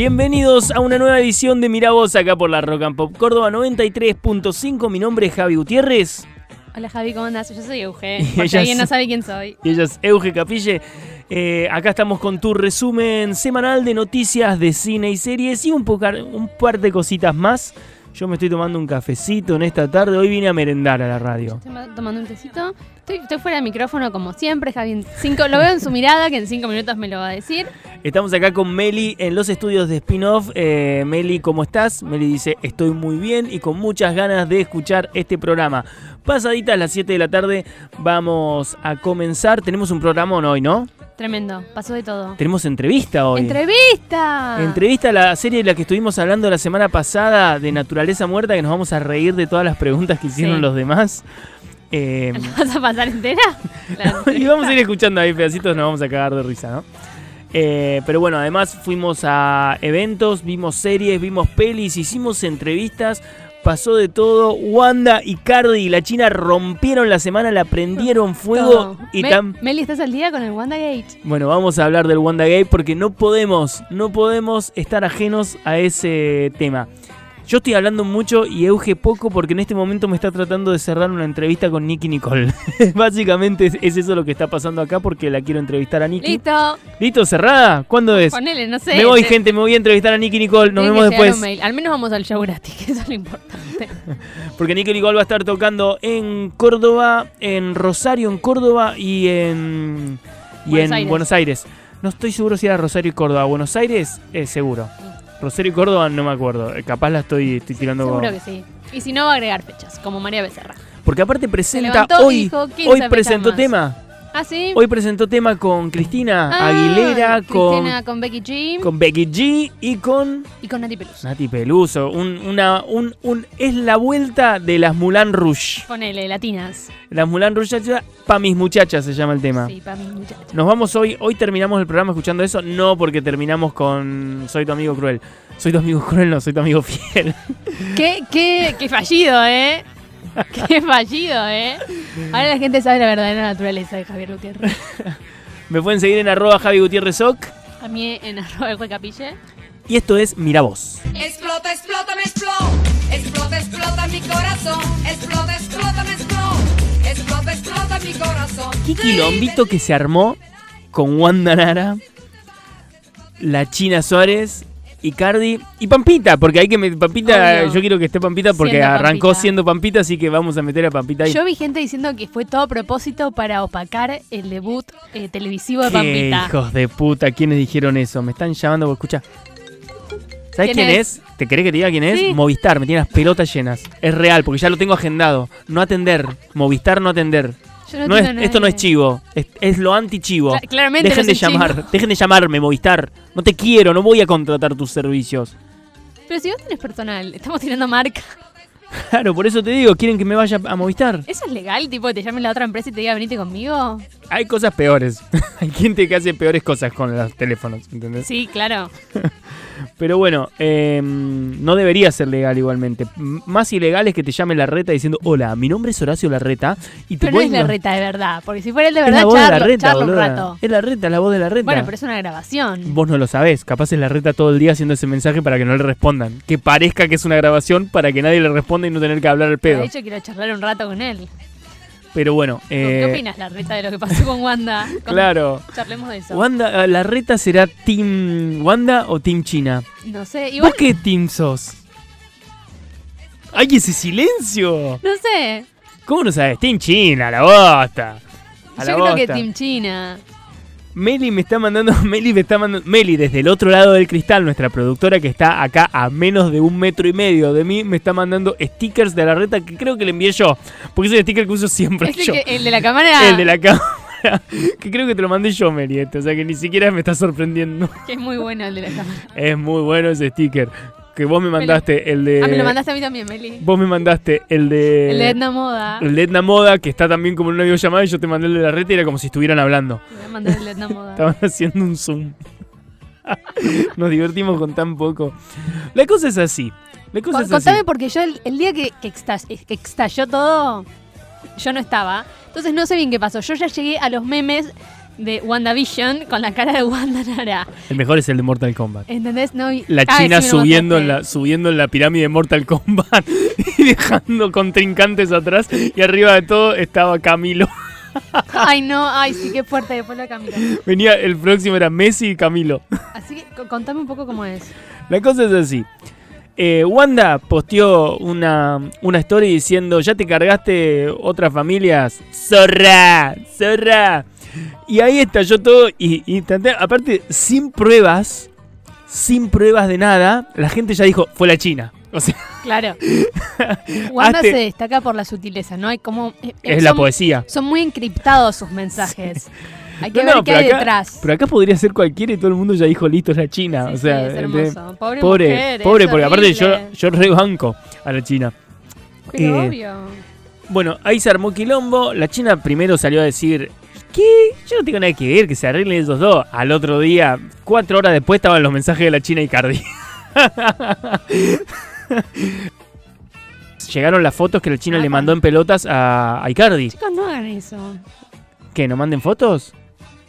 Bienvenidos a una nueva edición de Mira Vos acá por la Rock and Pop Córdoba 93.5. Mi nombre es Javi Gutiérrez Hola Javi, ¿cómo andás? Yo soy Euge, porque ella alguien no sabe quién soy. y ella es Euge Capille. Eh, acá estamos con tu resumen semanal de noticias de cine y series y un par de cositas más. Yo me estoy tomando un cafecito en esta tarde. Hoy vine a merendar a la radio. Estoy ma- tomando un tecito. Estoy, estoy fuera de micrófono como siempre, Javi. en cinco, lo veo en su mirada, que en cinco minutos me lo va a decir. Estamos acá con Meli en los estudios de spin-off. Eh, Meli, ¿cómo estás? Meli dice, estoy muy bien y con muchas ganas de escuchar este programa. Pasaditas las 7 de la tarde vamos a comenzar. Tenemos un programón hoy, ¿no? Tremendo, pasó de todo. Tenemos entrevista hoy. ¡Entrevista! Entrevista a la serie de la que estuvimos hablando la semana pasada de Naturaleza Muerta, que nos vamos a reír de todas las preguntas que hicieron Sí. los demás. Eh, ¿La vas a pasar entera? La y vamos a ir escuchando ahí pedacitos, nos vamos a cagar de risa, ¿no? Eh, pero bueno, además fuimos a eventos, vimos series, vimos pelis, hicimos entrevistas, pasó de todo. Wanda y Cardi y la China rompieron la semana, la prendieron fuego y Me- tan... Meli, ¿estás al día con el WandaGate? Bueno, vamos a hablar del WandaGate porque no podemos, no podemos estar ajenos a ese tema. Yo estoy hablando mucho y Euge poco porque en este momento me está tratando de cerrar una entrevista con Nicky Nicole. Básicamente es, es eso lo que está pasando acá porque la quiero entrevistar a Nicky. Listo. ¿Listo? ¿Cerrada? ¿Cuándo es? Ponele, no sé. me voy, Te- gente, me voy a entrevistar a Nicky Nicole. Nos vemos después. un mail. Al menos vamos al show gratis, que eso es lo importante. Porque Nicky Nicole va a estar tocando en Córdoba, en Rosario, en Córdoba y en, y Buenos en Aires. Buenos Aires. No estoy seguro si era Rosario y Córdoba. Buenos Aires, eh, seguro. Rosario y Córdoba no me acuerdo. Eh, Capaz la estoy, estoy tirando. Seguro que sí. Y si no, va a agregar fechas, como María Becerra. Porque aparte presenta hoy. dijo 15 Hoy presentó tema. ¿Ah, sí? Hoy presentó tema con Cristina Ah, Aguilera, con, Cristina con Becky G con Becky G y con y con Nati Peluso. Nati Peluso. Un, una, un, un, es la vuelta de las Mulan Rouge. Ponele, latinas. Las Mulan Rouge, pa' mis muchachas se llama el tema. Sí, para mis muchachos. Nos vamos hoy, hoy terminamos el programa escuchando eso, no porque terminamos con Soy tu amigo cruel. Soy tu amigo cruel, no, soy tu amigo fiel. ¿Qué, qué, qué fallido, ¿eh? Qué fallido, ¿eh? Ahora la gente sabe la verdadera naturaleza de Javier Gutiérrez. Me pueden seguir en arroba Javi Gutiérrez Oc. A mí en arroba el Capille. Y esto es Mira Vos. Explota, explota, me explota. Explota, explota mi corazón. Explota, explota, me explota. Explota, explota mi corazón. Qué quilombito que se armó con Wanda Nara, la China Suárez, Icardi y Pampita, porque hay que meter Pampita, Obvio. yo quiero que esté Pampita porque Siendo arrancó Pampita. siendo Pampita, así que vamos a meter a Pampita ahí. Yo vi gente diciendo que fue todo a propósito para opacar el debut eh, televisivo de Qué Pampita. hijos de puta, ¿quiénes dijeron eso? Me están llamando, escucha. ¿Sabes ¿Quién quién es? es? ¿Te querés que te diga quién es? Sí. Movistar, me tiene las pelotas llenas. Es real, porque ya lo tengo agendado. No atender. Movistar no atender. Yo No es, esto no es chivo, es, es lo anti-chivo. Cla- claramente dejen no de es chivo. llamar, dejen de llamarme, Movistar. No te quiero, no voy a contratar tus servicios. Pero si vos tenés personal, estamos tirando marca. Claro, por eso te digo, ¿quieren que me vaya a Movistar? ¿Eso es legal? Tipo, que te llame la otra empresa y te diga venite conmigo. Hay cosas peores. Hay gente que hace peores cosas con los teléfonos, ¿entendés? Sí, claro. Pero bueno, eh, no debería ser legal igualmente. M- Más ilegal es que te llame la reta diciendo, hola, mi nombre es Horacio Larreta y te Pero no es la reta de verdad. Porque si fuera el de Es verdad, la voz de charlo, la reta, charlo un rato. Es la reta, la voz de la reta. Bueno, pero es una grabación. Vos no lo sabés, capaz es la reta todo el día haciendo ese mensaje para que no le respondan. Que parezca que es una grabación para que nadie le responda y no tener que hablar al pedo. De hecho, quiero charlar un rato con él. Pero bueno, ¿Qué eh, opinas, la reta, de lo que pasó con Wanda? Claro. Charlemos de eso. Wanda, eh, ¿La reta será Team Wanda o Team China? No sé, igual, ¿Vos qué team sos? ¡Ay, ese silencio! no sé. ¿Cómo no sabes? Team China, la bosta. A la Yo creo que. Team China. Meli me está mandando, Meli me está mandando, Meli desde el otro lado del cristal, nuestra productora que está acá a menos de un metro y medio de mí, me está mandando stickers de la reta que creo que le envié yo, porque es el sticker que uso siempre yo, que- el de la cámara. el de la cámara, que creo que te lo mandé yo, Meli, este, o sea que ni siquiera me está sorprendiendo. Que es muy bueno el de la cámara. Es muy bueno ese sticker, que vos me mandaste el de, Ah, me lo mandaste a mí también, Meli. vos me mandaste el de, El de Edna Moda. el de Edna Moda, que está también como en una videollamada y yo te mandé el de la reta y era como si estuvieran hablando. Me mandar el de Edna Moda. Estaban haciendo un zoom. Nos divertimos con tan poco. La cosa es así. La cosa Co- es Contame así. porque yo el, el día que, que, extas- que estalló todo, yo no estaba. Entonces no sé bien qué pasó. Yo ya llegué a los memes de WandaVision con la cara de Wanda Nara. El mejor es el de Mortal Kombat. ¿Entendés? No, La Ah, China sí lo subiendo en, la, subiendo en la pirámide de Mortal Kombat y dejando contrincantes atrás. Y arriba de todo estaba Camilo. Ay, no, ay, sí, qué fuerte. Después la Camila. Venía, el próximo era Messi y Camilo. Así que co- contame un poco cómo es. La cosa es así. Eh, Wanda posteó una, una story diciendo, ya te cargaste otras familias. Zorra, zorra. Y ahí estalló todo y, y aparte, sin pruebas, sin pruebas de nada, la gente ya dijo, fue la China. O sea, Claro. Wanda se destaca por la sutileza, ¿no? Hay como. eh, es la poesía. Son muy encriptados sus mensajes. Hay que No, ver no, qué hay acá- detrás. Pero acá podría ser cualquiera y todo el mundo ya dijo, listo, es la China. Sí, o sea, sí, es hermoso. Pobre, pobre, mujer, pobre, porque aparte yo, yo rebanco a la China. Pero eh, obvio. Bueno, ahí se armó quilombo. La China primero salió a decir, ¿qué? Yo no tengo nada que ver, que se arreglen esos dos. Al otro día, cuatro horas después, estaban los mensajes de la China y Cardi. Llegaron las fotos que la China le mandó en pelotas a, a Icardi. Chicos, no hagan eso. ¿Qué? ¿No manden fotos?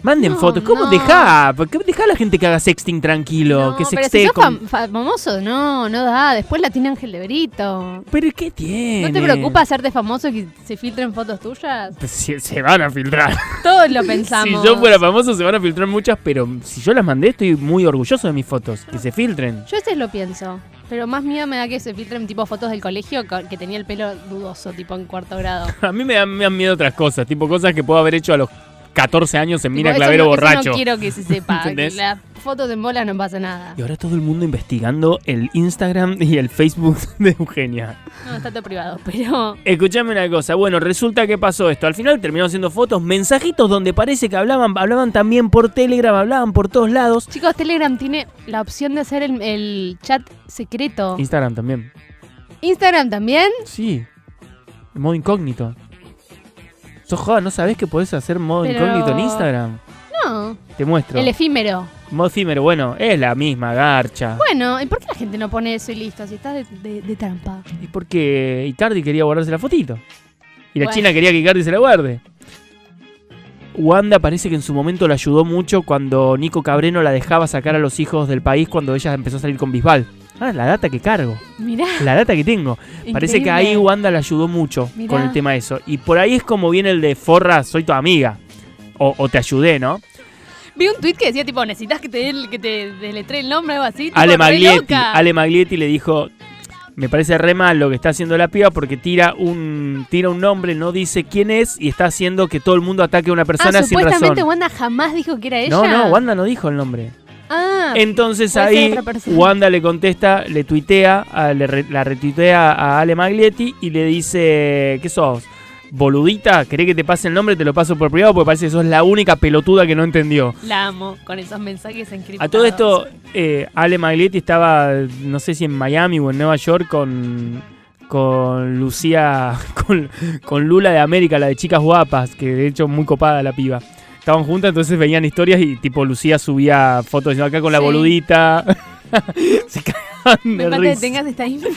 Manden No, fotos. ¿Cómo no. dejá? ¿Por qué dejá a la gente que haga sexting tranquilo? No, que pero si sos fam- famoso, no, no da. Después la tiene Ángel de Brito. ¿Pero qué tiene? ¿No te preocupa hacerte famoso y que se filtren fotos tuyas? Pues se, se van a filtrar. Todos lo pensamos. Si yo fuera famoso se van a filtrar muchas, pero si yo las mandé estoy muy orgulloso de mis fotos. Que se filtren. Yo a veces lo pienso. Pero más miedo me da que se filtren tipo fotos del colegio co- que tenía el pelo dudoso, tipo en cuarto grado. A mí me dan, me dan miedo otras cosas, tipo cosas que puedo haber hecho a los 14 años en Mina Clavero no- borracho. no quiero que se sepa. ¿Entendés? Las fotos en bola no pasa nada. Y ahora todo el mundo investigando el Instagram y el Facebook de Eugenia. No, está todo privado, pero... Escuchame una cosa, bueno, resulta que pasó esto. Al final terminó haciendo fotos, mensajitos donde parece que hablaban, hablaban también por Telegram, hablaban por todos lados. Chicos, Telegram tiene la opción de hacer el, el chat secreto. Instagram también. Instagram también. Sí. En modo incógnito. Sos joda, ¿no sabés que podés hacer modo Pero- incógnito en Instagram? No. Te muestro. El efímero. Modo efímero, bueno, es la misma garcha. Bueno, ¿y por qué la gente no pone eso y listo? Si estás de, de- de trampa. Y porque Icardi quería guardarse la fotito. Y la Bueno. China quería que Icardi se la guarde. Wanda parece que en su momento la ayudó mucho cuando Nico Cabreno la dejaba sacar a los hijos del país cuando ella empezó a salir con Bisbal. Ah, la data que cargo, Mirá. la data que tengo. Parece que ahí. Wanda la ayudó mucho Mirá. con el tema de eso. Y por ahí es como viene el de Forra, soy tu amiga. O, o te ayudé, ¿no? Vi un tweet que decía, tipo, necesitas que te, que te deletree el nombre o algo así. Ale Maglietti. Ale Maglietti le dijo, me parece re mal lo que está haciendo la piba porque tira un tira un nombre, no dice quién es y está haciendo que todo el mundo ataque a una persona ah, sin supuestamente razón. Wanda jamás dijo que era ella. No, no, Wanda no dijo el nombre. Ah, Entonces ahí. Wanda le contesta, le tuitea, a- le re- la retuitea a Ale Maglietti y le dice, ¿qué sos? Boludita, ¿querés que te pase el nombre? Te lo paso por privado porque parece que sos la única pelotuda que no entendió. la amo con esos mensajes encriptados. A todo esto, eh, Ale Maglietti estaba, no sé si en Miami o en Nueva York con, con Lucía, con, con Lula de América, la de Chicas Guapas, que de hecho muy copada la piba. Estaban juntas, entonces veían historias y tipo Lucía subía fotos diciendo acá con la Sí. boludita. Se cagaban Me de que risa. tengas esta info.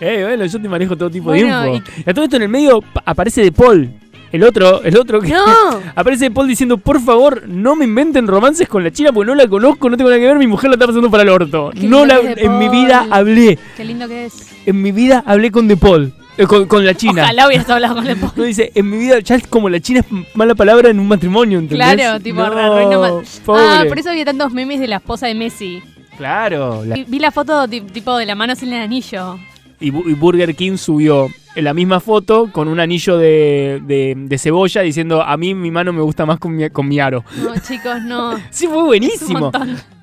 Eh, bueno, yo te manejo todo tipo Bueno, de info. Y a todo esto en el medio pa- aparece De Paul. El otro, el otro que ¡No! Aparece De Paul diciendo, por favor, no me inventen romances con la China porque no la conozco, no tengo nada que ver, mi mujer la está pasando para el orto. Qué No la, que en mi vida hablé, Qué lindo que es. en mi vida hablé con De Paul, eh, con, con la China. Ojalá hubieras hablado con el po- No dice, en mi vida, ya es como la China es mala palabra en un matrimonio, ¿entendés? Claro, tipo, no. Ah, por eso había tantos memes de la esposa de Messi. Claro. la- Vi- la foto ti- tipo de la mano sin el anillo. y, Bu- y Burger King subió la misma foto con un anillo de, de- de cebolla diciendo, a mí mi mano me gusta más con mi, con mi aro. No, chicos, no. Sí, fue Es un buenísimo.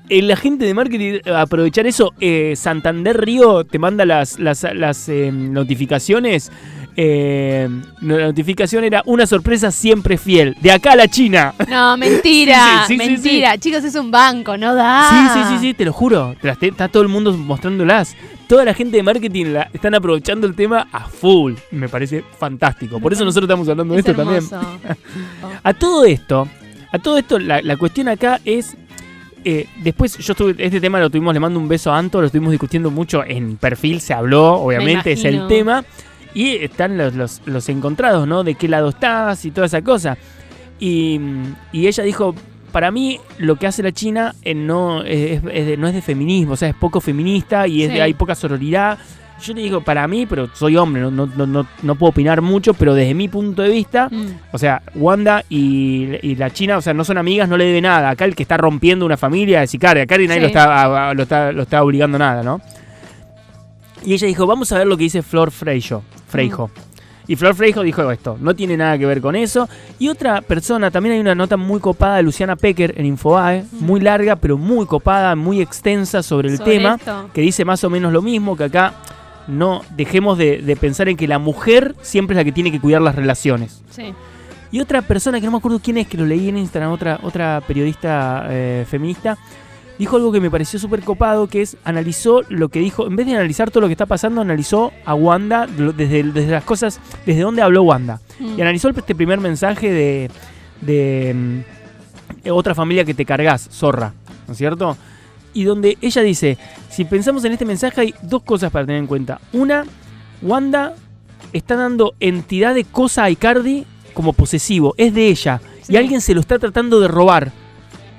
El agente de marketing, eh, aprovechar eso, eh, Santander Río te manda las, las, las, eh, notificaciones. Eh, la notificación era una sorpresa siempre fiel. De acá a la China. No, mentira. Sí, sí, sí, sí, mentira. Chicos, es un banco, no da. Sí, sí, sí, sí, te lo juro. Te está todo el mundo mostrándolas. Toda la gente de marketing la, están aprovechando el tema a full. Me parece fantástico. Por eso nosotros estamos hablando de Es esto también. A todo esto, a todo esto, la, la cuestión acá es. Eh, después, yo estuve, este tema lo tuvimos, le mando un beso a Anto, lo estuvimos discutiendo mucho en perfil, se habló, obviamente, es el tema. Y están los, los, los encontrados, ¿no? De qué lado estás y toda esa cosa. Y, y ella dijo, para mí lo que hace la China eh, no, es, es de, no es de feminismo, o sea, es poco feminista y es Sí. de, hay poca sororidad. Yo le digo, para mí, pero soy hombre, no, no, no, no, puedo opinar mucho, pero desde mi punto de vista, Mm. o sea, Wanda y, y la China, o sea, no son amigas, no le debe nada. Acá el que está rompiendo una familia es Sicaria. Acá nadie Sí. lo, está, lo, está, lo está obligando a nada, ¿no? Y ella dijo, vamos a ver lo que dice Flor Freijo. Freijo. Y Flor Freijo dijo esto, no tiene nada que ver con eso. Y otra persona, también hay una nota muy copada de Luciana Pecker en Infobae, muy larga, pero muy copada, muy extensa sobre el Sobre tema esto. que dice más o menos lo mismo, que acá no dejemos de, de pensar en que la mujer siempre es la que tiene que cuidar las relaciones. Sí. Y otra persona que no me acuerdo quién es, que lo leí en Instagram, otra, otra periodista eh, feminista, dijo algo que me pareció súper copado, que es, analizó lo que dijo, en vez de analizar todo lo que está pasando, analizó a Wanda desde, desde las cosas, desde dónde habló Wanda. Mm. Y analizó este primer mensaje de, de mm, otra familia que te cargas, zorra, ¿no es cierto? Y donde ella dice, si pensamos en este mensaje hay dos cosas para tener en cuenta. Una, Wanda está dando entidad de cosa a Icardi como posesivo, es de ella, y alguien se lo está tratando de robar.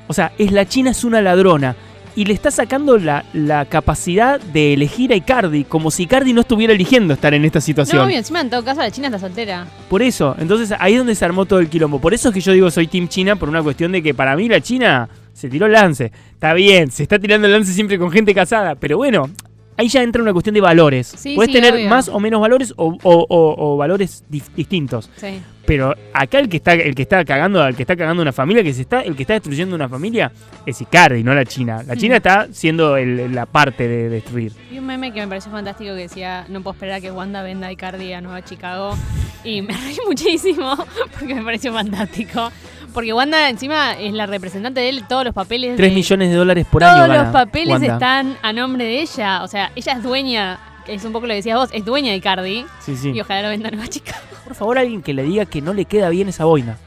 O sea, es la China es una ladrona. Y le está sacando la, la capacidad de elegir a Icardi, como si Icardi no estuviera eligiendo estar en esta situación. No, obvio, encima en todo caso la China está soltera. Por eso, entonces ahí es donde se armó todo el quilombo. Por eso es que yo digo soy Team China, por una cuestión de que para mí la China se tiró el lance. Está bien, se está tirando el lance siempre con gente casada, pero bueno, ahí ya entra una cuestión de valores. Sí, Puedes sí, tener obvio. más o menos valores o, o- o- o valores distintos. Sí. Pero acá el que está, el que está cagando, el que está cagando una familia, que se está, el que está destruyendo una familia es Icardi, no la China. La China Mm. está siendo el- la parte de destruir. Vi un meme que me pareció fantástico que decía, no puedo esperar a que Wanda venda a Icardi a Nueva Chicago. Y me reí muchísimo porque me pareció fantástico. Porque Wanda encima es la representante de él, todos los papeles... 3 de- millones de dólares por Todos año. los gana papeles Wanda. están a nombre de ella. O sea, ella es dueña, es un poco lo que decías vos, es dueña de Icardi. Sí, sí. Y ojalá lo venda Nueva Chicago. Por favor, alguien que le diga que no le queda bien esa boina.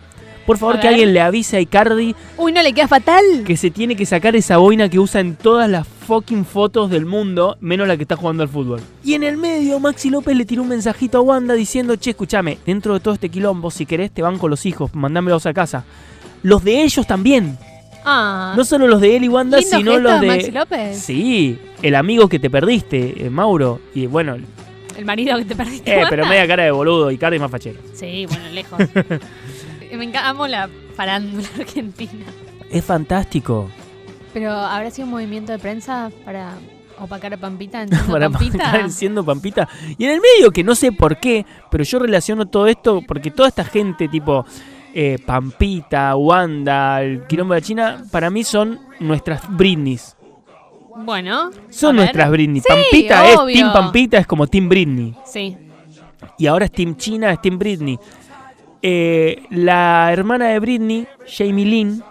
Por favor, que alguien le avise a Icardi Uy, no le queda fatal. que se tiene que sacar esa boina que usa en todas las fucking fotos del mundo, menos la que está jugando al fútbol. Y en el medio, Maxi López le tiró un mensajito a Wanda diciendo, che, escúchame, dentro de todo este quilombo, si querés te van con los hijos, mandámelos a casa. Los de ellos también. Ah, No solo los de él y Wanda, lindo sino los de. Maxi López. Sí, el amigo que te perdiste, eh, Mauro. Y bueno, El marido que te perdiste. eh, Wanda. pero media cara de boludo, Icardi es más fachero. Sí, bueno, lejos. Me encanta, amo la farándula argentina. Es fantástico. Pero ¿habrá sido un movimiento de prensa para opacar a Pampita? ¿Entiendo para Pampita? siendo Pampita. Y en el medio, que no sé por qué, pero yo relaciono todo esto porque toda esta gente tipo eh, Pampita, Wanda, el Quilombo de la China, para mí son nuestras Britneys. Bueno. Son nuestras Britney. Sí, Pampita es. Team Pampita, es como Team Britney. Sí. Y ahora es Team China, es Team Britney. Eh, la hermana de Britney, Jamie Lynn,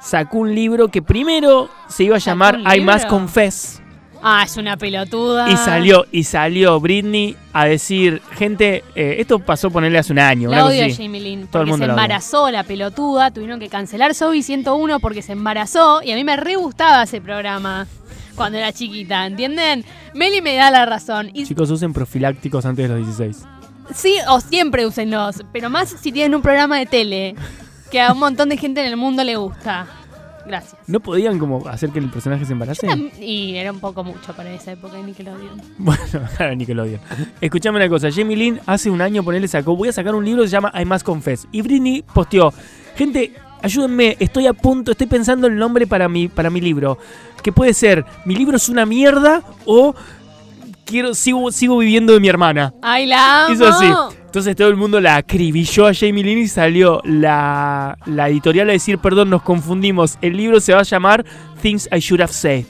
sacó un libro que primero se iba a ¿Sacó llamar I Must? Confess. Ah, es una pelotuda. Y salió, y salió Britney a decir, gente, eh, esto pasó ponerle hace un año, una La cosa odio a así. Jamie Lynn. Todo el Porque mundo se embarazó la pelotuda. Tuvieron que cancelar Sobi 101 porque se embarazó. Y a mí me re gustaba ese programa cuando era chiquita, ¿entienden? Meli me da la razón. Y Chicos, usen profilácticos antes de los 16. Sí, o siempre úsenlos. Pero más si tienen un programa de tele que a un montón de gente en el mundo le gusta. Gracias. ¿No podían como hacer que el personaje se embarace? Y era un poco mucho para esa época de Nickelodeon. Bueno, claro, Nickelodeon. Escuchame una cosa, Jamie Lynn hace un año ponele sacó, voy a sacar un libro que se llama I Must Confess. Y Britney posteó, gente, ayúdenme, estoy a punto, estoy pensando el nombre para mi, para mi libro. Que puede ser, mi libro es una mierda o quiero, sigo, sigo viviendo de mi hermana. ¡Ay, la amo! Hizo así. Entonces todo el mundo la acribilló a Jamie Lynn y salió la, la editorial a decir, perdón, nos confundimos. El libro se va a llamar Things I Should Have Said.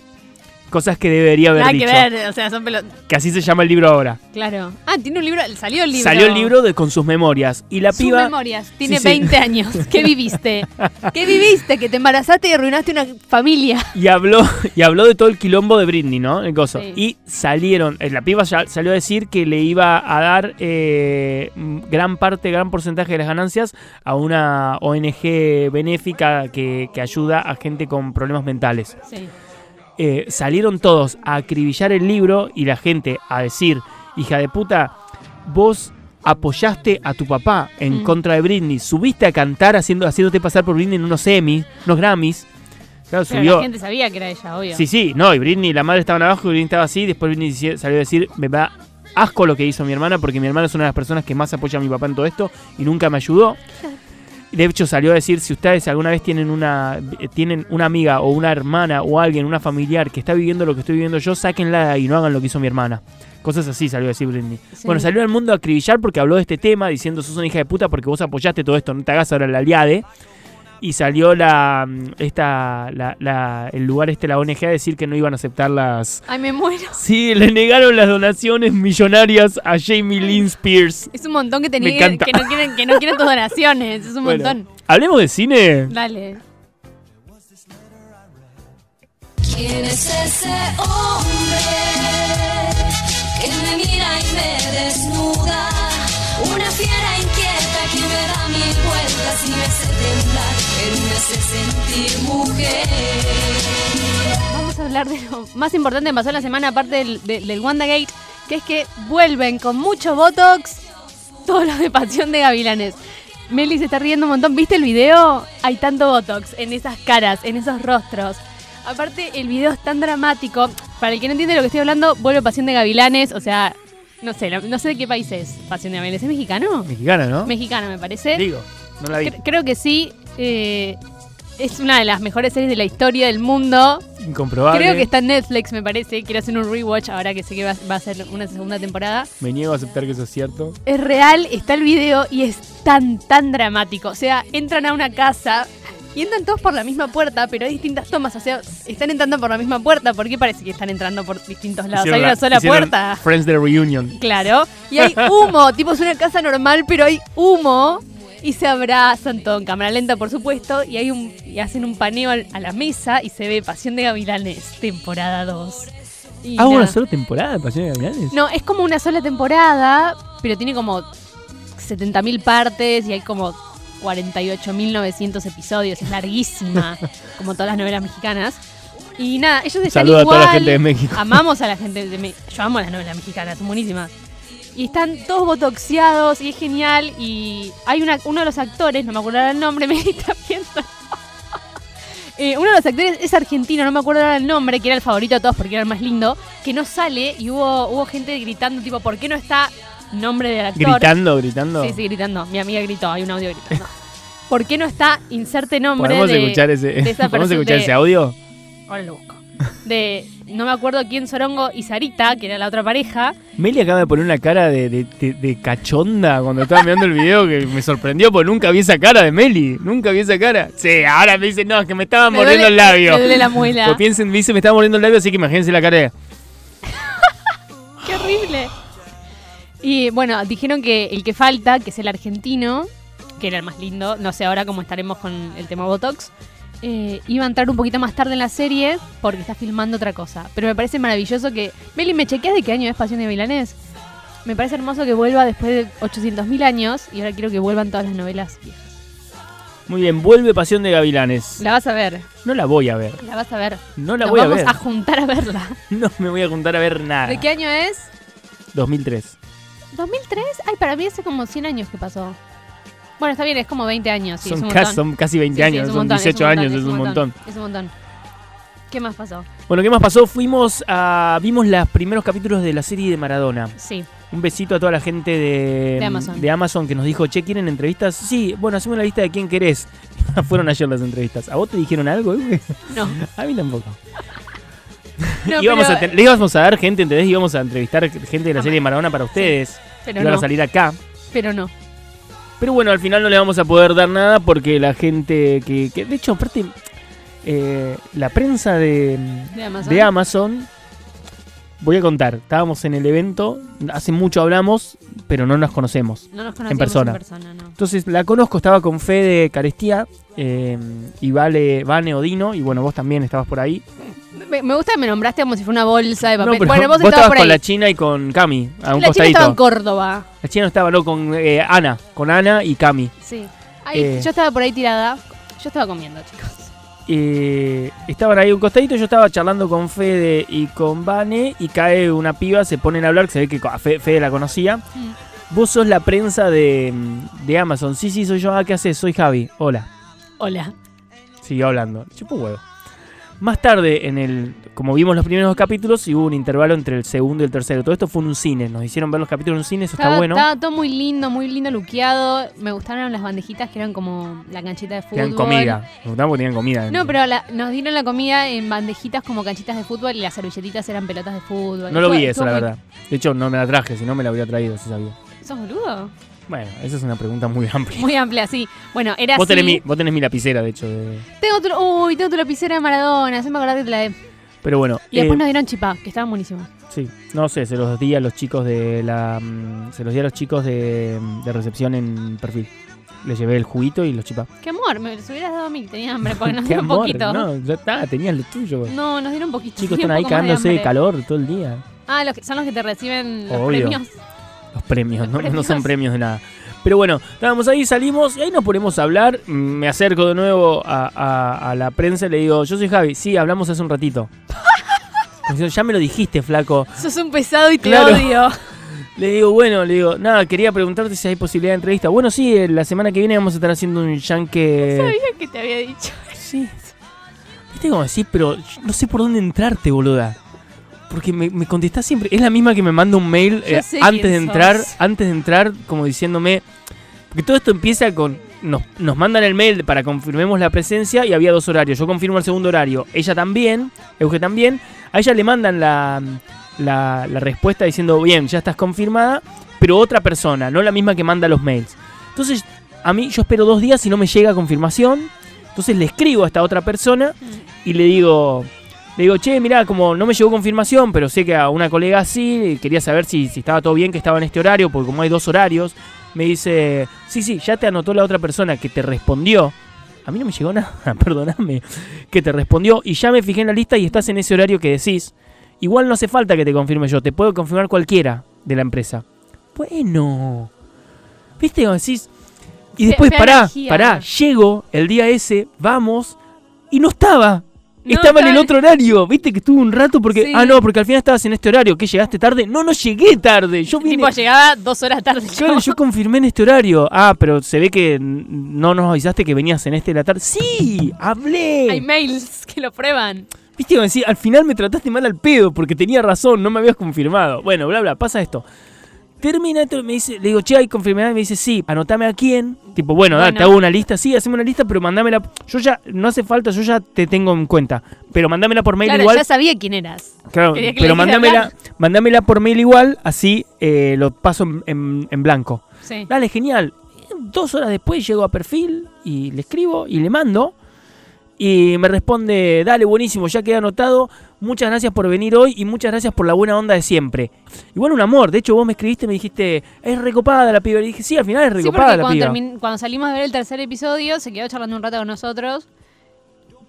Cosas que debería haber Nada dicho. que ver, o sea, son pelo... Que así se llama el libro ahora. Claro. Ah, tiene un libro, salió el libro. Salió el libro de, con sus memorias. Y la Sus piba. memorias. Tiene Sí, sí. 20 años. ¿Qué viviste? ¿Qué viviste? Que te embarazaste y arruinaste una familia. Y habló, y habló de todo el quilombo de Britney, ¿no? El gozo. Sí. Y salieron. eh, La piba ya salió a decir que le iba a dar eh, gran parte, gran porcentaje de las ganancias a una ONG benéfica que, que ayuda a gente con problemas mentales. Sí. Eh, salieron todos a acribillar el libro y la gente a decir, hija de puta, vos apoyaste a tu papá en Mm. contra de Britney, subiste a cantar haciendo, haciéndote pasar por Britney en unos Emmy, unos Grammys. Claro, Pero subió. la gente sabía que era ella, obvio. Sí, sí, no, y Britney, la madre estaba abajo y Britney estaba así. Después Britney salió a decir: Me da asco lo que hizo mi hermana porque mi hermana es una de las personas que más apoya a mi papá en todo esto y nunca me ayudó. De hecho, salió a decir: Si ustedes alguna vez tienen una, eh, tienen una amiga o una hermana o alguien, una familiar que está viviendo lo que estoy viviendo yo, sáquenla y no hagan lo que hizo mi hermana. Cosas así salió a decir Britney. Sí. Bueno, salió al mundo a acribillar porque habló de este tema, diciendo: Sos una hija de puta porque vos apoyaste todo esto, no te hagas ahora la aliade. Y salió la, mm, esta, la, la- el lugar este, la ONG, a decir que no iban a aceptar las... Ay, me muero. Sí, le negaron las donaciones millonarias a Jamie Lynn Spears. Es un montón que te Me nieguen, encanta. que no quieren, que no quieren tus donaciones. Es un Bueno, montón. Hablemos de cine. Dale. ¿Quién es ese hombre que me mira y me desnuda? Una fiera inquieta vueltas y me hace temblar, él me hace sentir mujer. Vamos a hablar de lo más importante que pasó la semana, aparte del, de- del WandaGate, que es que vuelven con mucho Botox todos los de Pasión de Gavilanes. Meli se está riendo un montón. ¿Viste el video? Hay tanto Botox en esas caras, en esos rostros. Aparte, el video es tan dramático. Para el que no entiende lo que estoy hablando, vuelve Pasión de Gavilanes. O sea, no sé, no sé de qué país es Pasión de Gavilanes. ¿Es mexicano? Mexicana, ¿no? Mexicano, me parece. Digo, no la vi. Cre- creo que sí. eh, es una de las mejores series de la historia del mundo. Incomprobable. Creo que está en Netflix, me parece. Quiero hacer un rewatch ahora que sé que va, va a ser una segunda temporada. Me niego a aceptar que eso es cierto. Es real, está el video y es tan, tan dramático. O sea, entran a una casa y entran todos por la misma puerta, pero hay distintas tomas. O sea, están entrando por la misma puerta. ¿Por qué parece que están entrando por distintos lados? Hicieron hay la- una sola puerta. Friends de Reunion. Claro. Y hay humo. tipo, es una casa normal, pero hay humo. Y se abrazan todo en cámara lenta, por supuesto. Y hay un y hacen un paneo a la mesa y se ve Pasión de Gavilanes, temporada 2. Y ¿Ah, una sola temporada de Pasión de Gavilanes? No, es como una sola temporada, pero tiene como 70.000 partes y hay como 48.900 episodios. Es larguísima, como todas las novelas mexicanas. Y nada, ellos están Saludo a toda la gente de México. Amamos a la gente de México. Yo amo las novelas mexicanas, son buenísimas. Y están todos botoxeados y es genial. Y hay una, uno de los actores, no me acuerdo ahora el nombre, me está viendo. Eh, uno de los actores es argentino, no me acuerdo ahora el nombre, que era el favorito de todos porque era el más lindo, que no sale y hubo, hubo gente gritando, tipo, ¿por qué no está nombre del actor? Gritando, gritando. Sí, sí, gritando. Mi amiga gritó, hay un audio gritando. ¿Por qué no está inserte nombre ¿Podemos de, escuchar ese, de esa ¿podemos persona- escuchar de- ese audio? Ahora lo busco. De, no me acuerdo quién, Sorongo y Sarita, que era la otra pareja. Meli acaba de poner una cara de, de- de- de cachonda cuando estaba mirando el video que me sorprendió porque nunca vi esa cara de Meli. Nunca vi esa cara. Sí, ahora me dice, no, es que me estaba Me mordiendo el labio. Me duele la muela. Pues piensen, me dice, me estaba mordiendo el labio, así que imagínense la cara de... ¡Qué horrible! Y bueno, dijeron que el que falta, que es el argentino, que era el más lindo, no sé ahora cómo estaremos con el tema Botox, eh, iba a entrar un poquito más tarde en la serie porque está filmando otra cosa. Pero me parece maravilloso que... Meli, ¿me chequeas de qué año es Pasión de Milanés? Me parece hermoso que vuelva después de 800.000 años y ahora quiero que vuelvan todas las novelas viejas. Muy bien, vuelve Pasión de Gavilanes. La vas a ver, No la voy a ver. la vas a ver. No la Nos voy a vamos ver. a juntar a verla. No me voy a juntar a ver nada. ¿De qué año es? 2003. ¿2003? Ay, para mí hace como 100 años que pasó. Bueno, está bien, es como 20 años. Sí, es son, un casi, montón. son casi 20 Sí, sí, años, son montón, es 18 un años, es un montón. Es un montón. ¿Qué más pasó? Bueno, ¿qué más pasó? Fuimos a. Vimos los primeros capítulos de la serie de Maradona. Sí. Un besito a toda la gente de, De Amazon. Amazon que nos dijo, che, ¿quieren entrevistas? Sí, bueno, hacemos una lista de quién querés. Fueron ayer las entrevistas. ¿A vos te dijeron algo? No. a mí tampoco. no íbamos pero, a ten- le íbamos a dar gente, ¿entendés? Íbamos a entrevistar gente de la serie de Maradona para ustedes. pero Iban no. a salir acá. Pero no. Pero bueno, al final no le vamos a poder dar nada porque la gente que... que- de hecho, aparte, eh, la prensa de, De Amazon. de Amazon... Voy a contar, estábamos en el evento, hace mucho hablamos, pero no nos conocemos. No nos en persona. En persona no. Entonces la conozco, estaba con Fede Carestía eh, y Vale, Vane Odino, y bueno, vos también estabas por ahí. Me, me gusta que me nombraste como si fuera una bolsa de No, papel. bueno, vos, vos estabas con la China y con Cami, a un La costadito. estaba en Córdoba. La China no estaba, no, con eh, Ana, con Ana y Cami. Sí. Ay, Eh. Yo estaba por ahí tirada. Yo estaba comiendo, chicos. Eh, estaban ahí un costadito, yo estaba charlando con Fede y con Vane y cae una piba, se ponen a hablar, que se ve que a Fe- Fede la conocía. Mm. Vos sos la prensa de, de Amazon. Sí, sí, soy yo. Ah, ¿qué haces? Soy Javi. Hola. Hola. Siguió hablando. Chupo huevo. Más tarde, en el, como vimos los primeros dos capítulos, y hubo un intervalo entre el segundo y el tercero. Todo esto fue en un cine. Nos hicieron ver los capítulos en un cine, eso está Estaba, bueno. estaba todo muy lindo, muy lindo luqueado. Me gustaron las bandejitas que eran como la canchita de fútbol. Tenían comida. Nos gustaba porque tenían comida. No, pero la- nos dieron la comida en bandejitas como canchitas de fútbol y las servilletitas eran pelotas de fútbol. No lo vi eso, la verdad. De hecho, no me la traje, si no me la habría traído, si sabía. ¿Sos boludo? Bueno, esa es una pregunta muy amplia. Muy amplia, sí. Bueno, era Vos así. tenés, mi, vos tenés mi lapicera, de hecho. de- Tengo tu, uy, tengo tu lapicera de Maradona. Se me acordar que te la de. Pero bueno. Y después eh, nos dieron chipá, que estaban buenísimos. Sí, no sé, se los di a los chicos de la. mm, Se los di a los chicos de, de recepción en perfil. Les llevé el juguito y los chipá. Qué amor, me los hubieras dado a mí, tenía hambre, porque nos dieron amor, poquito. No. No, ya está, tenías lo tuyo. nos dieron poquito. Chicos están un ahí de cagándose de calor todo el día. Ah, los que, son los que te reciben los Obvio. premios. Los premios, ¿no? no son premios. de nada. Pero bueno, estábamos ahí, salimos y ahí nos ponemos a hablar. Me acerco de nuevo a, a- a la prensa y le digo, yo soy Javi. Sí, hablamos hace un ratito. Diciendo, ya me lo dijiste, flaco. Sos un pesado y te Claro. odio. Le digo, bueno, le digo, nada, quería preguntarte si hay posibilidad de entrevista. Bueno, sí, eh, la semana que viene vamos a estar haciendo un yanque. Sabía que te había dicho. Sí. Viste como decís, pero no sé por dónde entrarte, boluda. Porque me, me contestás siempre. Es la misma que me manda un mail eh, antes de entrar. sos. Antes de entrar, como diciéndome. Porque todo esto empieza con. Nos, nos mandan el mail para confirmemos la presencia y había dos horarios. Yo confirmo el segundo horario. Ella también, Euge también. A ella le mandan la, la, la respuesta diciendo, bien, ya estás confirmada, pero otra persona, no la misma que manda los mails. Entonces, a mí yo espero dos días y no me llega confirmación. Entonces le escribo a esta otra persona y le digo, le digo, che, mirá, como no me llegó confirmación, pero sé que a una colega sí, quería saber si, si estaba todo bien, que estaba en este horario, porque como hay dos horarios, me dice, sí, sí, ya te anotó la otra persona que te respondió. A mí no me llegó nada, perdóname, que te respondió y ya me fijé en la lista y estás en ese horario que decís. Igual no hace falta que te confirme yo, te puedo confirmar cualquiera de la empresa. Bueno, viste, decís. Y después, pará, pará, llego el día ese, vamos, y no estaba. No, estaba en el otro horario, viste que estuve un rato porque. Sí. Ah, no, porque al final estabas en este horario. ¿Qué llegaste tarde? No, no llegué tarde. Yo vine. Tipo, llegaba dos horas tarde. Claro, yo confirmé en este horario. Ah, pero se ve que no nos avisaste que venías en este de la tarde. ¡Sí! ¡Hablé! Hay mails que lo prueban. Viste, decir, al final me trataste mal al pedo porque tenía razón, no me habías confirmado. Bueno, bla, bla, pasa esto. Termina esto, me dice, le digo, che, hay confirmada, y me dice, sí, anotame a quién. Tipo, bueno, dale, Bueno. te hago una lista, sí, haceme una lista, pero mandámela. Yo ya, no hace falta, yo ya te tengo en cuenta. Pero mandámela por mail Claro, igual. ya sabía quién eras. Claro, pero mandámela, mandámela por mail igual, así eh, lo paso en, en- en blanco. Sí. Dale, genial. Dos horas después llego a perfil y le escribo y le mando. Y me responde, dale, buenísimo, ya queda anotado. Muchas gracias por venir hoy y muchas gracias por la buena onda de siempre. Igual un amor, de hecho vos me escribiste y me dijiste, es recopada la piba. Y dije, sí, al final es recopada la cuando, piba. cuando salimos a ver el tercer episodio, se quedó charlando un rato con nosotros.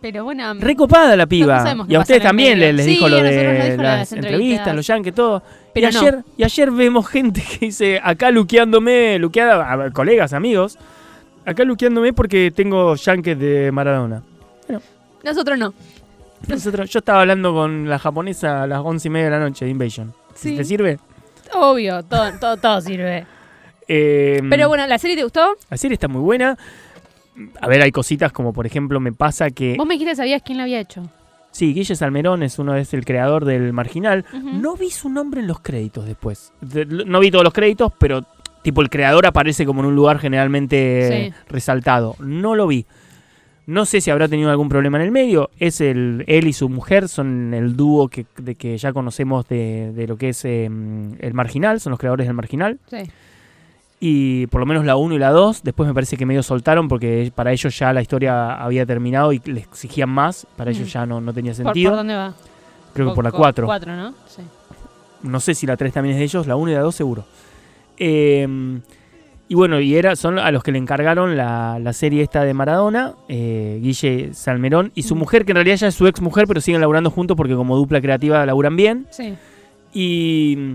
Pero bueno, Recopada la piba. y a ustedes también les, les Sí, dijo lo de dijo las las entrevistas, los yankees, todo. Pero y, no. ayer, y ayer vemos gente que dice, acá luqueándome, luqueada, a colegas, amigos, acá luqueándome porque tengo yankees de Maradona. Nosotros no. Nosotros, yo estaba hablando con la japonesa a las once y media de la noche de Invasion. Sí. ¿Te sirve? Obvio, todo, todo, todo sirve. Eh, Pero bueno, ¿la serie te gustó? La serie está muy buena. A ver, hay cositas como por ejemplo me pasa que... Vos me dijiste que sabías quién la había hecho. Sí, Guille Salmerón es uno es el creador del Marginal. No vi su nombre en los créditos después. De- no vi todos los créditos, pero tipo el creador aparece como en un lugar generalmente Sí. resaltado. No lo vi. No sé si habrá tenido algún problema en el medio. Es el él y su mujer son el dúo que, de que ya conocemos de, de lo que es eh, el Marginal, son los creadores del Marginal. Sí. Y por lo menos la 1 y la 2, después me parece que medio soltaron porque para ellos ya la historia había terminado y les exigían más. Para Mm. ellos ya no, no tenía ¿Por, sentido. por dónde va? Creo que por la Co- 4. 4, ¿no? Sí. No sé si la 3 también es de ellos, la 1 y la 2 seguro. Eh, y bueno, y era, son a los que le encargaron la, la serie esta de Maradona, eh, Guille Salmerón, y su mujer, que en realidad ya es su ex mujer, pero siguen laburando juntos porque como dupla creativa laburan bien. Sí. Y mm,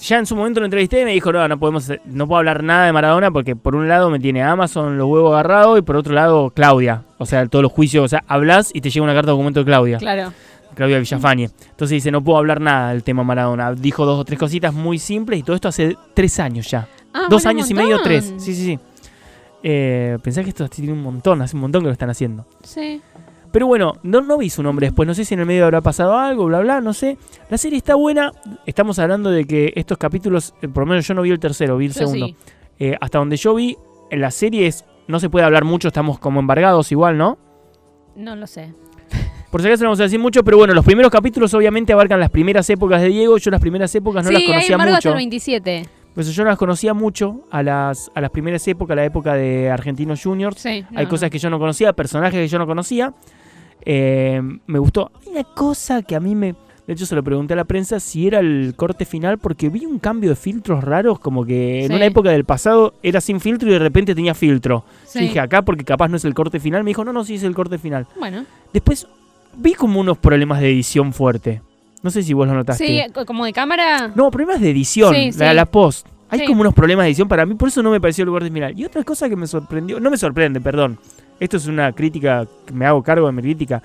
ya en su momento lo entrevisté y me dijo, no, no podemos, no puedo hablar nada de Maradona porque por un lado me tiene Amazon los huevos agarrados y por otro lado Claudia. O sea, todos los juicios, o sea, hablas y te llega una carta de documento de Claudia. Claro. Claudia Villafañe. Entonces dice, no puedo hablar nada del tema Maradona. Dijo dos o tres cositas muy simples y todo esto hace tres años ya. Ah, dos años y medio, tres. Sí, sí, sí. Eh, pensé que esto tiene un montón, hace un montón que lo están haciendo. Sí. Pero bueno, no, no vi su nombre después, no sé si en el medio habrá pasado algo, bla, bla, no sé. La serie está buena, estamos hablando de que estos capítulos, eh, por lo menos yo no vi el tercero, vi el Yo segundo. sí. Eh, hasta donde yo vi, en la serie es, no se puede hablar mucho, estamos como embargados igual, ¿no? No lo sé. Por si acaso no vamos a decir mucho, pero bueno, los primeros capítulos obviamente abarcan las primeras épocas de Diego. Yo las primeras épocas no sí, las hay conocía embargo hasta mucho. el 27. Pues yo no las conocía mucho a las, a las primeras épocas, la época de Argentinos Juniors. Sí. Hay cosas que yo no conocía, personajes que yo no conocía. Eh, me gustó. Hay una cosa que a mí me. De hecho, se lo pregunté a la prensa si era el corte final, porque vi un cambio de filtros raros, como que en una época del pasado era sin filtro y de repente tenía filtro. Sí. Dije acá porque capaz no es el corte final. Me dijo, no, no, sí es el corte final. Bueno. Después vi como unos problemas de edición fuerte. No sé si vos lo notaste. Sí, co- como de cámara. No, problemas de edición, Sí, la, sí. la post. Hay Sí. como unos problemas de edición para mí, por eso no me pareció el corte final. Y otra cosa que me sorprendió, no me sorprende, perdón. Esto es una crítica, que me hago cargo de mi crítica.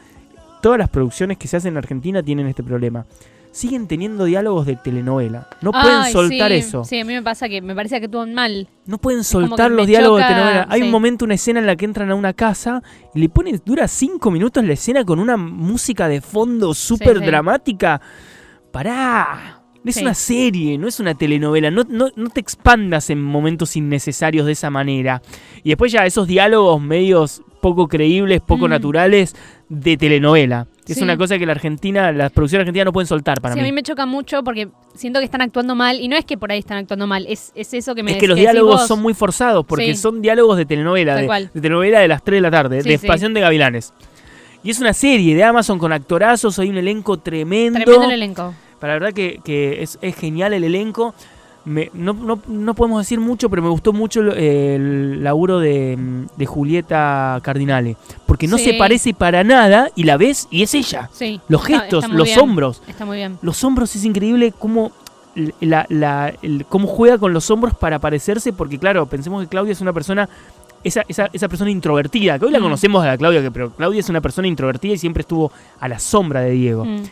Todas las producciones que se hacen en Argentina tienen este problema. Siguen teniendo diálogos de telenovela. No pueden soltar sí. eso. Sí, a mí me pasa que me parece que actúan mal. No pueden soltar los diálogos de telenovela. Hay un momento, una escena en la que entran a una casa y le ponen, dura cinco minutos la escena con una música de fondo súper sí. dramática. Pará. Es una serie, no es una telenovela. No, no, no te expandas en momentos innecesarios de esa manera. Y después ya esos diálogos medios poco creíbles, poco Mm. naturales de telenovela. Es Sí. una cosa que la Argentina, las producciones argentinas no pueden soltar para sí, mí. a mí me choca mucho porque siento que están actuando mal. Y no es que por ahí están actuando mal, es, es eso que me Es que los diálogos vos. son muy forzados porque Sí. son diálogos de telenovela, de, de telenovela de las 3 de la tarde, de. Pasión de Gavilanes. Y es una serie de Amazon con actorazos, hay un elenco tremendo. Tremendo el elenco. Para la verdad que, que es, es genial el elenco. Me- no, no- no podemos decir mucho, pero me gustó mucho el, el laburo de, de Julieta Cardinale. Porque no Sí. se parece para nada y la ves y es ella. Sí. Los gestos, está los bien. hombros. Está muy bien. Los hombros es increíble cómo, la, la- el- cómo juega con los hombros para parecerse, porque claro, pensemos que Claudia es una persona, esa, esa, esa persona introvertida, que hoy la Mm. conocemos a la Claudia, que- pero Claudia es una persona introvertida y siempre estuvo a la sombra de Diego. Mm,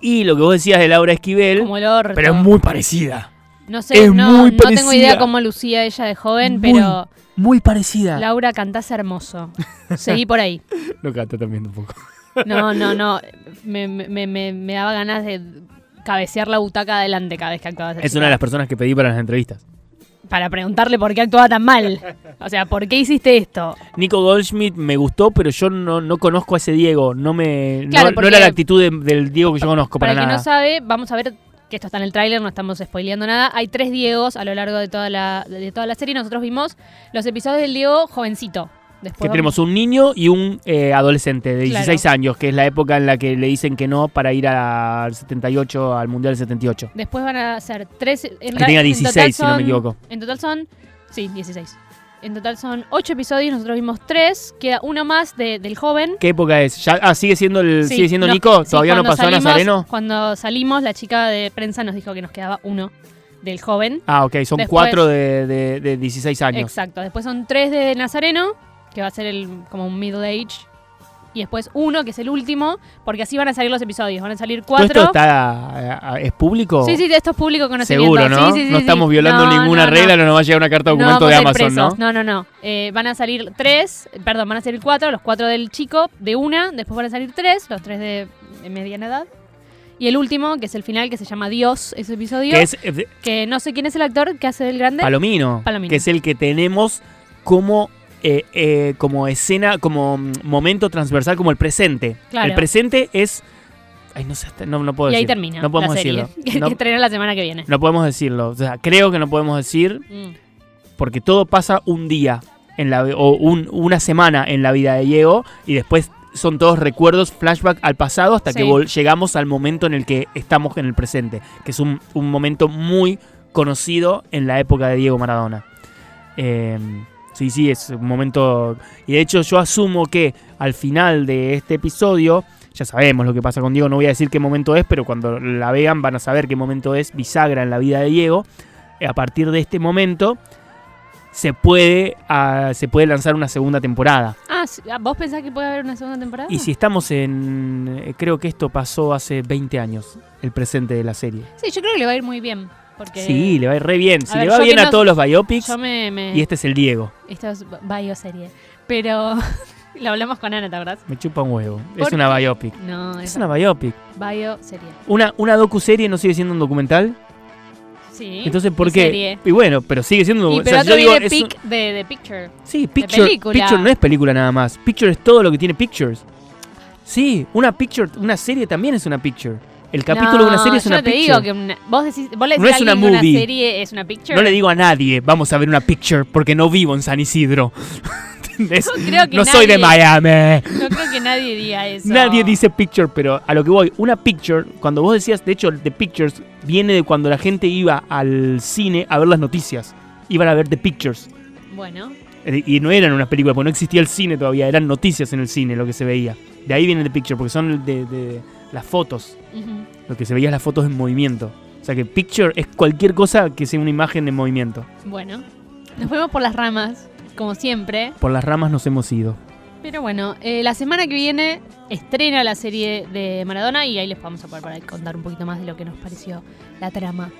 Y lo que vos decías de Laura Esquivel, Como el orto. pero es muy parecida. No sé, es no, muy no tengo idea cómo lucía ella de joven, Muy, pero Muy parecida. Laura cantás hermoso. Seguí por ahí. Lo canta también un poco. No, no, no. Me, me, me, me daba ganas de cabecear la butaca adelante cada vez que actuaba. Es chica. una de las personas que pedí para las entrevistas. Para preguntarle por qué actuaba tan mal. O sea, ¿por qué hiciste esto? Nico Goldschmidt me gustó, pero yo no, no conozco a ese Diego. No me Claro, no, era la actitud de- del Diego que yo conozco para, Para quien nada. no sabe, vamos a ver que esto está en el tráiler, no estamos spoileando nada. Hay tres Diegos a lo largo de toda la, de toda la serie. Nosotros vimos los episodios del Diego jovencito. Después que vamos- tenemos un niño y un eh, adolescente de Claro. 16 años, que es la época en la que le dicen que no para ir al 78, al Mundial del 78. Después van a ser tres. En Que tenga en 16, total si no me son- equivoco. En total son. Sí, 16. En total son ocho episodios, nosotros vimos tres. Queda uno más de- del joven. ¿Qué época es? ¿Ya, ah, ¿sigue siendo, el, Sí, sigue siendo Nico? sí, ¿Todavía no pasó a Nazareno? Cuando salimos, la chica de prensa nos dijo que nos quedaba uno del joven. Ah, ok, son Después- cuatro de, de- de 16 años. Exacto. Después son tres de Nazareno, que va a ser el, como un middle age. Y después uno, que es el último, porque así van a salir los episodios. Van a salir ¿Todo cuatro. esto está, eh, es público? Sí, sí, esto es público conocimiento. Seguro, ¿no? Sí, sí, sí, no estamos violando No, ninguna no, regla, no. nos va a llegar una carta de documento de Amazon, presos. ¿no? No, no, no. Eh, van a salir tres, perdón, van a salir cuatro, los cuatro del chico de una, después van a salir tres, los tres de, de mediana edad. Y el último, que es el final, que se llama Dios, ese episodio, Que es eh, que no sé quién es el actor que hace del grande. Palomino, Palomino. que es el que tenemos como, eh, eh, como escena, como mm, momento transversal, como el presente. Claro. El presente es... Ay, no sé, no, no puedo y ahí termina No podemos la serie, decirlo. que No, estrena la semana que viene. no podemos decirlo. O sea, creo que no podemos decir Mm. porque todo pasa un día en la, o un- una semana en la vida de Diego y después son todos recuerdos, flashback al pasado hasta que Sí. llegamos al momento en el que estamos en el presente, que es un, un momento muy conocido en la época de Diego Maradona. Eh, sí, sí, es un momento... Y de hecho yo asumo que al final de este episodio, ya sabemos lo que pasa con Diego, no voy a decir qué momento es, pero cuando la vean van a saber qué momento es bisagra en la vida de Diego. A partir de este momento se puede, ah, se puede lanzar una segunda temporada. Ah, ah, ¿vos pensás que puede haber una segunda temporada? Y si estamos en... eh, Creo que esto pasó hace 20 años, el presente de la serie. Sí, yo creo que le va a ir muy bien. Porque Sí, le va re bien. Si le va bien a no- todos los biopics, yo me... me- y este es el Diego. Esto es bioserie. Pero lo hablamos con Ana, ¿te acordás? Me chupa un huevo. Es ¿Por una biopic. No, Es es una biopic. bioserie. Una, una docu-serie no sigue siendo un documental. Sí. Entonces, ¿por y qué? serie. Y bueno, pero sigue siendo un Y documental. pero O sea, otro yo digo, es un- pic de, de Picture. Sí, Picture. Picture no es película nada más. Picture es todo lo que tiene Pictures. Sí, una Picture, una serie también es una Picture. El capítulo de una serie es yo una no te Picture. digo que una- vos, decís, vos le No es una movie. una serie es una Picture. No le digo a nadie, vamos a ver una Picture, porque no vivo en San Isidro. ¿Entendés? No creo que no soy de Miami. No creo que nadie diga eso. Nadie dice picture, pero a lo que voy, una picture, cuando vos decías, de hecho, The Pictures, viene de cuando la gente iba al cine a ver las noticias. Iban a ver The Pictures. Bueno, Eh, Y no eran unas películas, porque no existía el cine todavía, eran noticias en el cine lo que se veía. De ahí viene The Picture, porque son de, de las fotos. ujú. Lo que se veía es las fotos en movimiento. O sea que picture es cualquier cosa que sea una imagen en movimiento. bueno. Nos fuimos por las ramas, como siempre. Por las ramas nos hemos ido. Pero bueno, eh, la semana que viene estrena la serie de Maradona y ahí les vamos a poder contar un poquito más de lo que nos pareció la trama.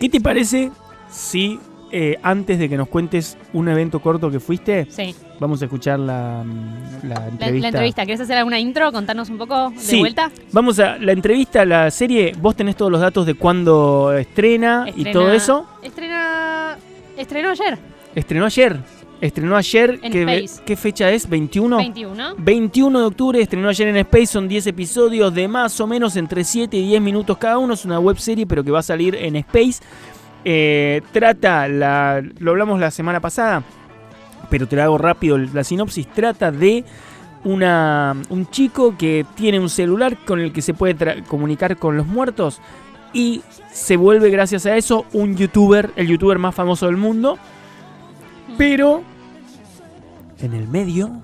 ¿Qué te parece si eh, antes de que nos cuentes un evento corto que fuiste, Sí, vamos a escuchar la, mm, la entrevista? la entrevista. ¿Querés hacer alguna intro? Contarnos un poco de Sí. vuelta. Vamos a la entrevista, la serie. Vos tenés todos los datos de cuándo estrena, y todo eso. Estrena. Estrenó ayer, Estrenó ayer. Estrenó ayer. En ¿qué, Space. ¿Qué fecha es? ¿21? 21. 21 de octubre estrenó ayer en Space, son 10 episodios de más o menos entre 7 y 10 minutos cada uno. Es una web serie, pero que va a salir en Space. Eh, trata, la, lo hablamos la semana pasada, pero te lo hago rápido. La sinopsis trata de una, un chico que tiene un celular con el que se puede comunicar con los muertos y se vuelve, gracias a eso, un youtuber, el youtuber más famoso del mundo. Pero en el medio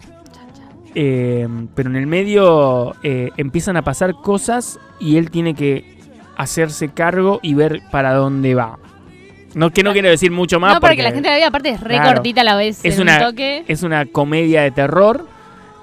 eh, pero en el medio eh, empiezan a pasar cosas y él tiene que hacerse cargo y ver para dónde va. No, que no quiero decir mucho más no, porque, porque la gente de la vida aparte es re Claro. cortita a la vez. Es una- un toque. es una comedia de terror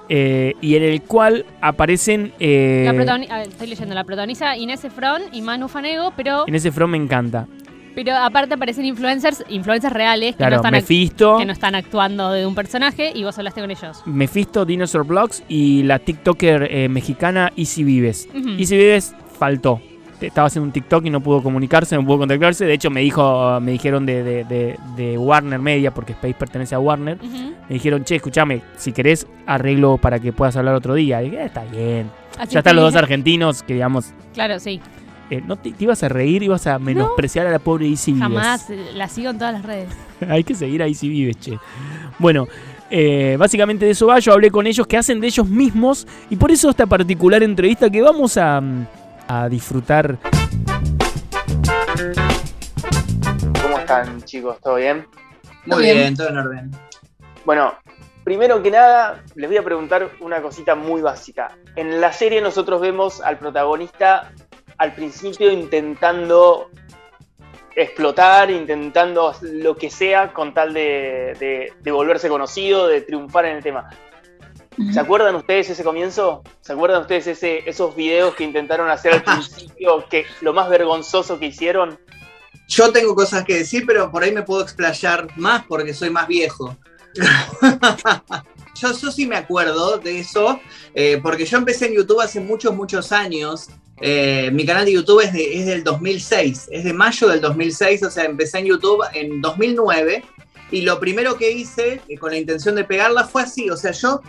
eh, y en el cual aparecen... eh, La estoy leyendo, la protagoniza Inés Efron y Manu Fanego, pero, en ese front me encanta. pero aparte aparecen influencers, influencers reales que, no están act- Mephisto, que no están actuando de un personaje y vos hablaste con ellos. Mephisto, Dinosaur Vlogs y la TikToker eh, mexicana Easy Vives. Ujú. Easy Vives faltó. Estaba haciendo un TikTok y no pudo comunicarse, no pudo contactarse. De hecho, me dijo, me dijeron de, de- de- de Warner Media, porque Space pertenece a Warner. Me dijeron, che, escúchame, si querés, arreglo para que puedas hablar otro día. Y dije, "Eh, está bien. Así ya están los dos argentinos que, digamos, Claro, sí. eh, no te, te ibas a reír, ibas a menospreciar a la pobre Easy Vives. Jamás eh, la sigo en todas las redes. Hay que seguir a Easy Vives, che. Bueno, eh, básicamente de eso va. Yo hablé con ellos que hacen de ellos mismos y por eso esta particular entrevista que vamos a, mm, a disfrutar. ¿Cómo están, chicos? ¿Todo bien? Muy bien, todo en orden. Bueno, primero que nada, les voy a preguntar una cosita muy básica. En la serie nosotros vemos al protagonista al principio intentando explotar, intentando lo que sea con tal de, de- de volverse conocido, de triunfar en el tema. ¿Se acuerdan ustedes ese comienzo? ¿Se acuerdan ustedes ese, esos videos que intentaron hacer al principio, que lo más vergonzoso que hicieron? Yo tengo cosas que decir, pero por ahí me puedo explayar más porque soy más viejo. yo, yo sí me acuerdo de eso, eh, porque yo empecé en YouTube hace muchos, muchos años. Eh, mi canal de YouTube es, de- es del 2006, es de mayo del 2006, o sea, empecé en YouTube en 2009. Y lo primero que hice, eh, con la intención de pegarla, fue así. O sea, yo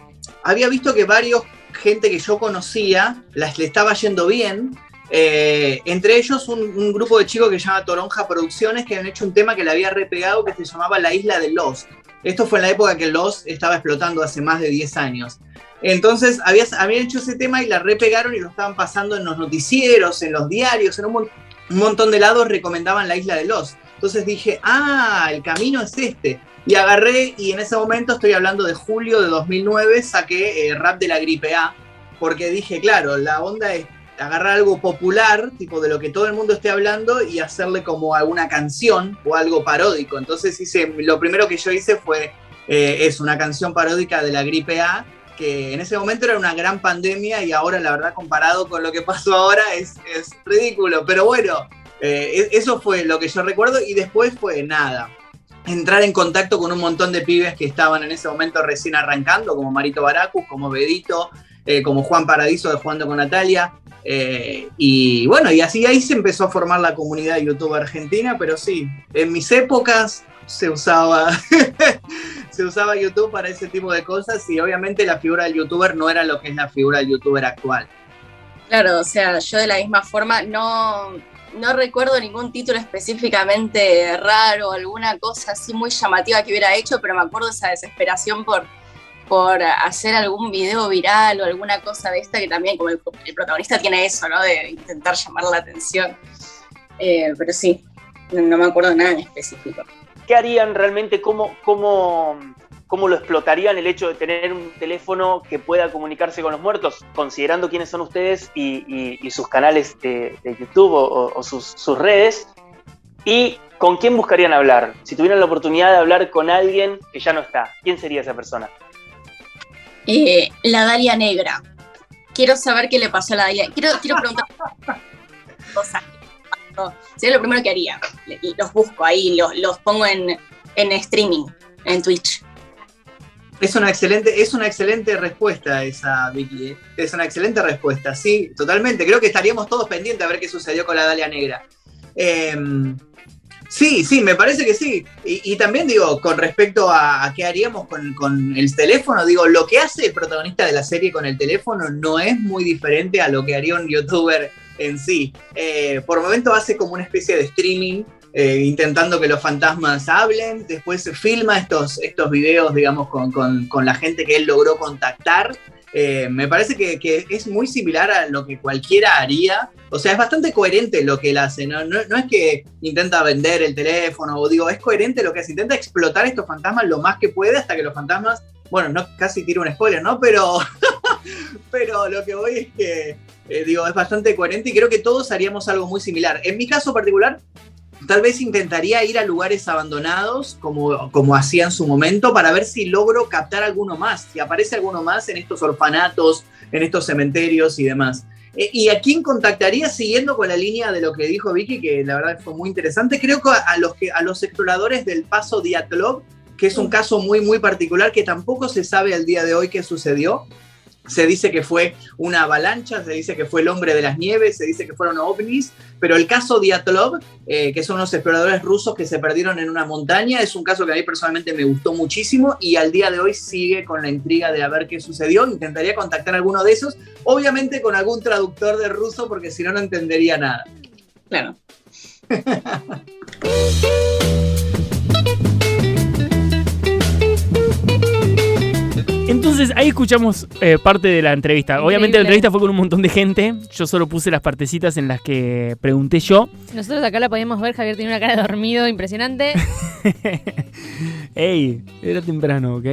había visto que varios gente que yo conocía las, le estaba yendo bien. Eh, entre ellos un, grupo de chicos que se llama Toronja Producciones que han hecho un tema que le había repegado que se llamaba La Isla de Lost. Esto fue en la época que Lost estaba explotando hace más de 10 años. Entonces había, habían hecho ese tema y la repegaron y lo estaban pasando en los noticieros, en los diarios, en un montón de lados recomendaban La Isla de Lost. Entonces dije, ah, el camino es este. Y agarré y en ese momento, estoy hablando de julio de 2009, saqué eh, Rap de la Gripe A, porque dije, claro, la onda es agarrar algo popular, tipo de lo que todo el mundo esté hablando, y hacerle como alguna canción o algo paródico. Entonces hice, lo primero que yo hice fue, eh, es una canción paródica de la gripe A, que en ese momento era una gran pandemia y ahora la verdad comparado con lo que pasó ahora es, es ridículo. Pero bueno, eh, e- eso fue lo que yo recuerdo y después fue nada. Entrar en contacto con un montón de pibes que estaban en ese momento recién arrancando, como Marito Baracus, como Bedito, eh, como Juan Paradiso de Jugando con Natalia. eh, y bueno, y así ahí se empezó a formar la comunidad de YouTube argentina, pero sí, en mis épocas se usaba, se usaba YouTube para ese tipo de cosas y obviamente la figura del youtuber no era lo que es la figura del youtuber actual. Claro, o sea, yo de la misma forma no, no recuerdo ningún título específicamente raro, alguna cosa así muy llamativa que hubiera hecho, pero me acuerdo esa desesperación por, por hacer algún video viral o alguna cosa de esta que también como el, protagonista tiene eso, ¿no? De intentar llamar la atención. Eh, pero sí, no, me acuerdo nada en específico. ¿Qué harían realmente? ¿Cómo, cómo, ¿Cómo lo explotarían el hecho de tener un teléfono que pueda comunicarse con los muertos, considerando quiénes son ustedes y, sus canales de, YouTube o, sus, redes? ¿Y con quién buscarían hablar? Si tuvieran la oportunidad de hablar con alguien que ya no está, ¿quién sería esa persona? Eh, la Dalia Negra. Quiero saber qué le pasó a la Dalia. Quiero, quiero preguntar cosas. pasó. Sería lo primero que haría. Los busco ahí, los, los pongo en, en streaming, en Twitch. Es una excelente, es una excelente respuesta esa, Vicky. ¿eh? Es una excelente respuesta, sí, totalmente. Creo que estaríamos todos pendientes a ver qué sucedió con la Dalia Negra. Eh, sí, sí, me parece que sí. Y, también digo, con respecto a, a qué haríamos con, con el teléfono, digo, lo que hace el protagonista de la serie con el teléfono no es muy diferente a lo que haría un youtuber en sí. Eh, por momento hace como una especie de streaming eh, intentando que los fantasmas hablen, después filma estos, estos videos, digamos, con, con- con la gente que él logró contactar. Eh, me parece que, que es muy similar a lo que cualquiera haría. O sea, es bastante coherente lo que él hace. No, no, no es que intenta vender el teléfono, o digo, es coherente lo que hace. Intenta explotar estos fantasmas lo más que puede hasta que los fantasmas, bueno, no casi tiro un spoiler, ¿no? Pero, pero lo que voy es que, eh, digo, es bastante coherente y creo que todos haríamos algo muy similar. En mi caso particular, tal vez intentaría ir a lugares abandonados, como, como hacía en su momento, para ver si logro captar alguno más, si aparece alguno más en estos orfanatos, en estos cementerios y demás. Eh, ¿Y a quién contactaría siguiendo con la línea de lo que dijo Vicky, que la verdad fue muy interesante? Creo que a, a los, que, a los exploradores del Paso Diatlov, que es un caso muy, muy particular que tampoco se sabe al día de hoy qué sucedió. Se dice que fue una avalancha, se dice que fue el hombre de las nieves, se dice que fueron ovnis, pero el caso Diatlov, eh, que son unos exploradores rusos que se perdieron en una montaña, es un caso que a mí personalmente me gustó muchísimo y al día de hoy sigue con la intriga de a ver qué sucedió. Intentaría contactar a alguno de esos, obviamente con algún traductor de ruso, porque si no, no entendería nada. Claro. Entonces ahí escuchamos eh, parte de la entrevista. Obviamente la entrevista fue con un montón de gente. Yo solo puse las partecitas en las que pregunté yo. Nosotros acá la podíamos ver, Javier tiene una cara de dormido impresionante. Ey, era temprano, ¿ok?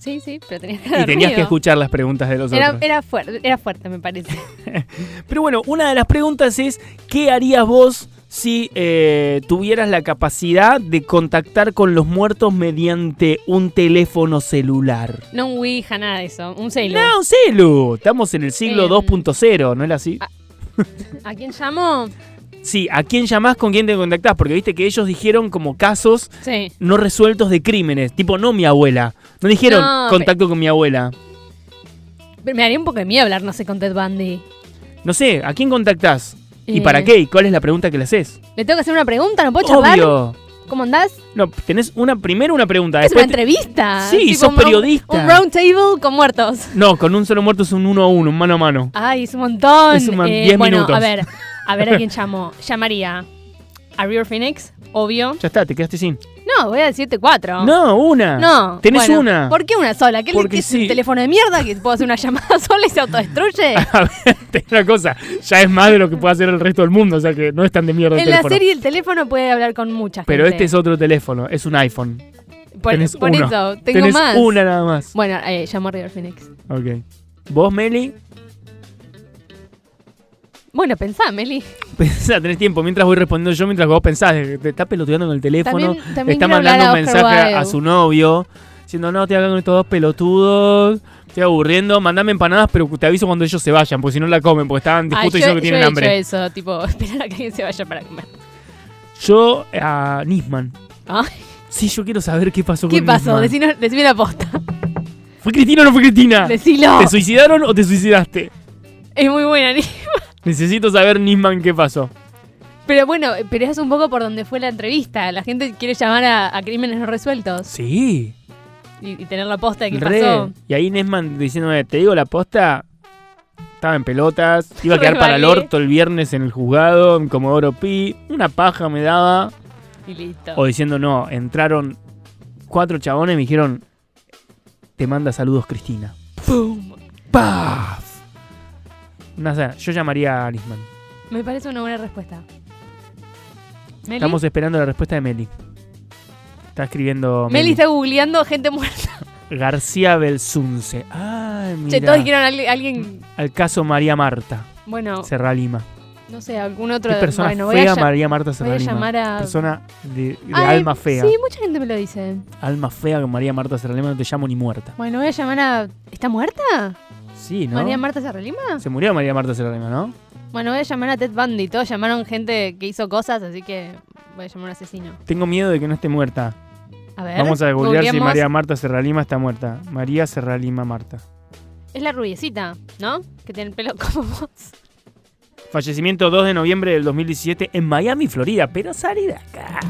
Sí, sí, pero tenías de Y tenías que escuchar las preguntas de los Era, otros. era, fuerte, era fuerte, me parece. Pero bueno, una de las preguntas es, ¿qué harías vos si eh, tuvieras la capacidad de contactar con los muertos mediante un teléfono celular? No un Ouija, nada de eso. Un celu. No, un celu. Estamos en el siglo Em. 2.0, ¿no es así? ¿A quién llamo? Sí, ¿a quién llamás, con quién te contactás? Porque viste que ellos dijeron como casos Sí. no resueltos de crímenes. Tipo, no mi abuela. No dijeron No, contacto con mi abuela. Pero Me haría un poco de miedo hablar, no sé, con Ted Bundy. No sé, ¿a quién contactás? ¿Y Eh. para qué? ¿Y cuál es la pregunta que le haces? ¿Le tengo que hacer una pregunta? ¿No puedo charlar? Obvio. ¿Cómo andás? No, tenés una primero una pregunta. ¿Es una entrevista? Sí, Tipo sos un- periodista. Un round table con muertos. No, con un solo muerto es un uno a uno, un mano a mano. Ay, es un montón. Es un mon- Eh, 10 bueno, minutos. a ver, a ver a quién llamo. Llamaría a River Phoenix, obvio. Ya está, te quedaste sin. No, voy a decirte cuatro. No, una. No. Tenés bueno, una. ¿Por qué una sola? ¿Qué, Porque qué es sí. un teléfono de mierda que puedo hacer una llamada sola y se autodestruye? A ver, una cosa. Ya es más de lo que puede hacer el resto del mundo, o sea que no es tan de mierda el en la teléfono. serie el teléfono puede hablar con mucha gente. Pero este es otro teléfono, es un iPhone. Por, tenés por uno. eso, tengo Tenés más. una nada más. Bueno, eh, llamo a River Phoenix. Ok. ¿Vos, Meli? Bueno, pensá, Meli. Pensá, tenés tiempo. Mientras voy respondiendo yo, mientras vos pensás, te está peloteando con el teléfono. También, también está mandando un mensaje a su novio. Diciendo, no, estoy acá con estos dos pelotudos. Estoy aburriendo. Mandame empanadas, pero te aviso cuando ellos se vayan. Porque si no la comen. Porque estaban Ah, yo, diciendo que yo tienen he hambre. hecho eso, tipo, esperar a que alguien se vaya para comer. Yo a Nisman. Ay, Sí, yo quiero saber qué pasó ¿Qué con pasó? Nisman. Decino- decime la posta. ¿Fue Cristina o no fue Cristina? Decilo. ¿Te suicidaron o te suicidaste? Es muy buena, Ni- Necesito saber, Nisman, qué pasó. Pero bueno, pero es un poco por donde fue la entrevista. La gente quiere llamar a, a crímenes no resueltos Sí. y, y tener la posta de qué Re. pasó. Y ahí Nesman diciéndome, te digo la posta, estaba en pelotas, iba a quedar para el orto el viernes en el juzgado, en Comodoro Pi, una paja me daba. Y listo. O diciendo, no, entraron cuatro chabones y me dijeron, te manda saludos Cristina. ¡Pum! ¡Paf! No sé, yo llamaría a Nisman. Me parece una buena respuesta. ¿Meli? Estamos esperando la respuesta de Meli. Está escribiendo Meli Meli. está googleando gente muerta. García Belsunce. Ay, Che, mira. todos dijeron alguien, alguien- Al caso María Marta, bueno, Serra Lima. no sé, algún otro. Qué persona bueno, voy a, fea María Marta voy Serra a Lima. llamar a. Persona de, de Ay, alma fea. Sí, mucha gente me lo dice. Alma fea con María Marta Serra Lima no te llamo ni muerta. Bueno, voy a llamar a. ¿Está muerta? Sí, ¿no? ¿María Marta Serralima? Se murió María Marta Serra Lima, ¿no? Bueno, voy a llamar a Ted Bundy. Todos llamaron gente que hizo cosas, así que voy a llamar a un asesino. Tengo miedo de que no esté muerta. A ver. Vamos a googlear si. María Marta Serra Lima está muerta. María Serra Lima Marta. Es la rubiecita, ¿no? Que tiene el pelo como vos. Fallecimiento 2 de noviembre del 2017 en Miami, Florida. Pero salí de acá.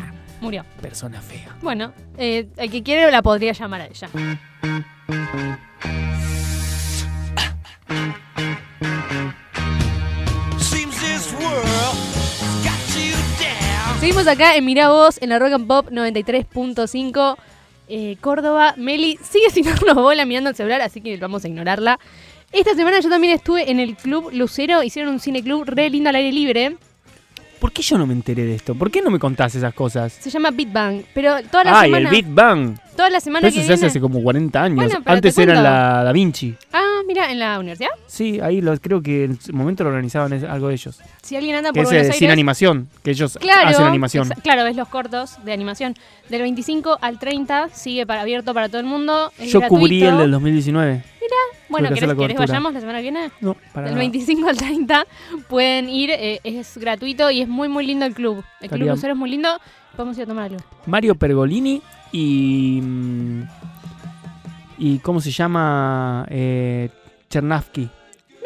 Murió. Persona fea. Bueno, eh, el que quiere la podría llamar a ella. Seguimos acá en Mirá Vos, en la Rock and Pop 93.5 eh, Córdoba. Meli sigue sin darnos bola mirando el celular, así que vamos a ignorarla. Esta semana yo también estuve en el Club Lucero, hicieron un cineclub re lindo al aire libre. ¿Por qué yo no me enteré de esto? ¿Por qué no me contás esas cosas? Se llama Beat Bang, pero toda la Ay, semana, el Big Bang. toda la semana Pero que eso se hace viene- hace como 40 años. Bueno, pero Antes te era la Da Vinci. Ah, mira, en la universidad. Sí, ahí lo, creo que en su momento lo organizaban es- algo de ellos. Si alguien anda por es Buenos eh, Aires, sin animación, que ellos Claro, hacen animación. exa- claro, ves los cortos de animación. Del 25 al 30 sigue para, abierto para todo el mundo. es Yo cubrí el del 2019. Bueno, tuve que hacer ¿querés, la querés cobertura. vayamos la semana que viene? No, para Del nada. 25 al 30 pueden ir, eh, es gratuito y es muy muy lindo el club. El Estaría- club Lucero es muy lindo, podemos ir a tomar algo. Mario Pergolini y. mm, ¿Y cómo se llama? Eh, Chernavsky.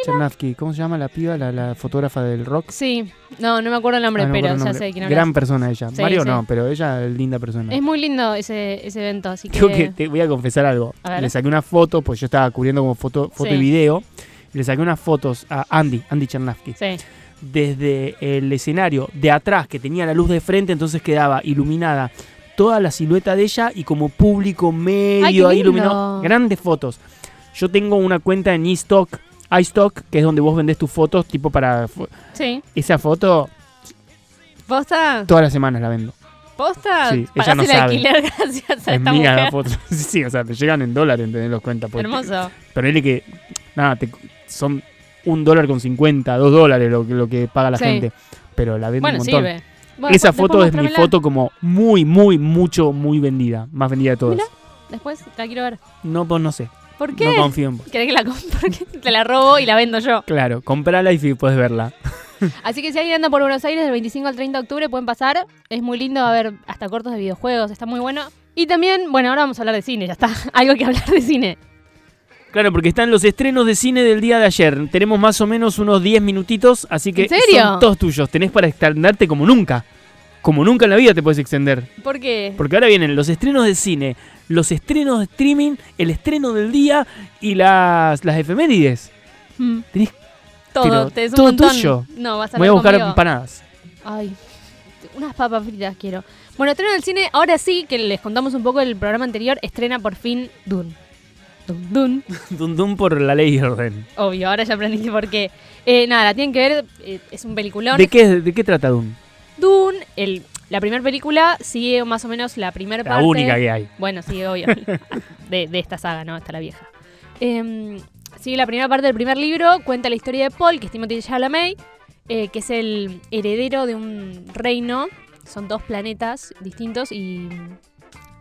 Chernavsky. ¿Cómo se llama la piba, la, la fotógrafa del rock? Sí, no, no me acuerdo el nombre, Ah, no pero ya el nombre. sé quién Gran hablas. persona ella. Sí, Mario sí. no, pero ella es linda persona. Es muy lindo ese, ese evento, así que... Creo que te voy a confesar algo. A. Le saqué una foto, pues yo estaba cubriendo como foto, foto Sí. y video. Le saqué unas fotos a Andy, Andy Chernavsky. Sí, desde el escenario de atrás, que tenía la luz de frente, entonces quedaba iluminada toda la silueta de ella y como público medio Ay, ahí iluminado. Grandes fotos. Yo tengo una cuenta en iStock, iStock, que es donde vos vendés tus fotos, tipo para... sí. Esa foto ¿Posta? todas las semanas la vendo. ¿Posta? Sí, ella no el sabe. alquiler gracias a Es esta mía mujer. la foto. sí, sí, o sea, te llegan en dólares, ¿entendés? Los cuentas. porque- Hermoso. Pero él que... Nada, te- son un dólar con 50, dos dólares lo, que- lo que paga la Sí. gente. Pero la vende Bueno, un montón. sirve. Bueno, Esa foto es mi foto como muy, muy, mucho, muy vendida. Más vendida de todas. Mira. Después la quiero ver. No, pues no sé. ¿Por qué? No confío en vos. ¿Querés que la compre? Te la robo y la vendo yo. Claro, comprala y si puedes verla. Así que si alguien anda por Buenos Aires del 25 al 30 de octubre pueden pasar. Es muy lindo a ver hasta cortos de videojuegos, está muy bueno. Y también, bueno, ahora vamos a hablar de cine, ya está. Algo que hablar de cine. Claro, porque están los estrenos de cine del día de ayer. Tenemos más o menos unos 10 minutitos, así que ¿En serio? son todos tuyos. Tenés para extenderte como nunca. Como nunca en la vida te puedes extender. ¿Por qué? Porque ahora vienen los estrenos de cine, los estrenos de streaming, el estreno del día y las, las efemérides. Mm, Tenés, todo, te un todo tuyo. No, vas a voy a buscar conmigo. empanadas. Ay, unas papas fritas quiero. Bueno, estreno del cine, ahora sí, que les contamos un poco del programa anterior, estrena por fin Dune. Dun, Dun. Dun dun por la ley y orden. Obvio, ahora ya aprendiste por qué. Eh, nada, la tienen que ver, eh, es un peliculón. ¿De qué, ¿De qué trata Dune? Dune, el, la primera película sigue más o menos la primera La parte. única que hay. Bueno, sí, obvio. de, de esta saga, ¿no? Esta la vieja. Em, sigue la primera parte del primer libro, cuenta la historia de Paul, que es Timothy Chalamet, eh, que es el heredero de un reino. Son dos planetas distintos y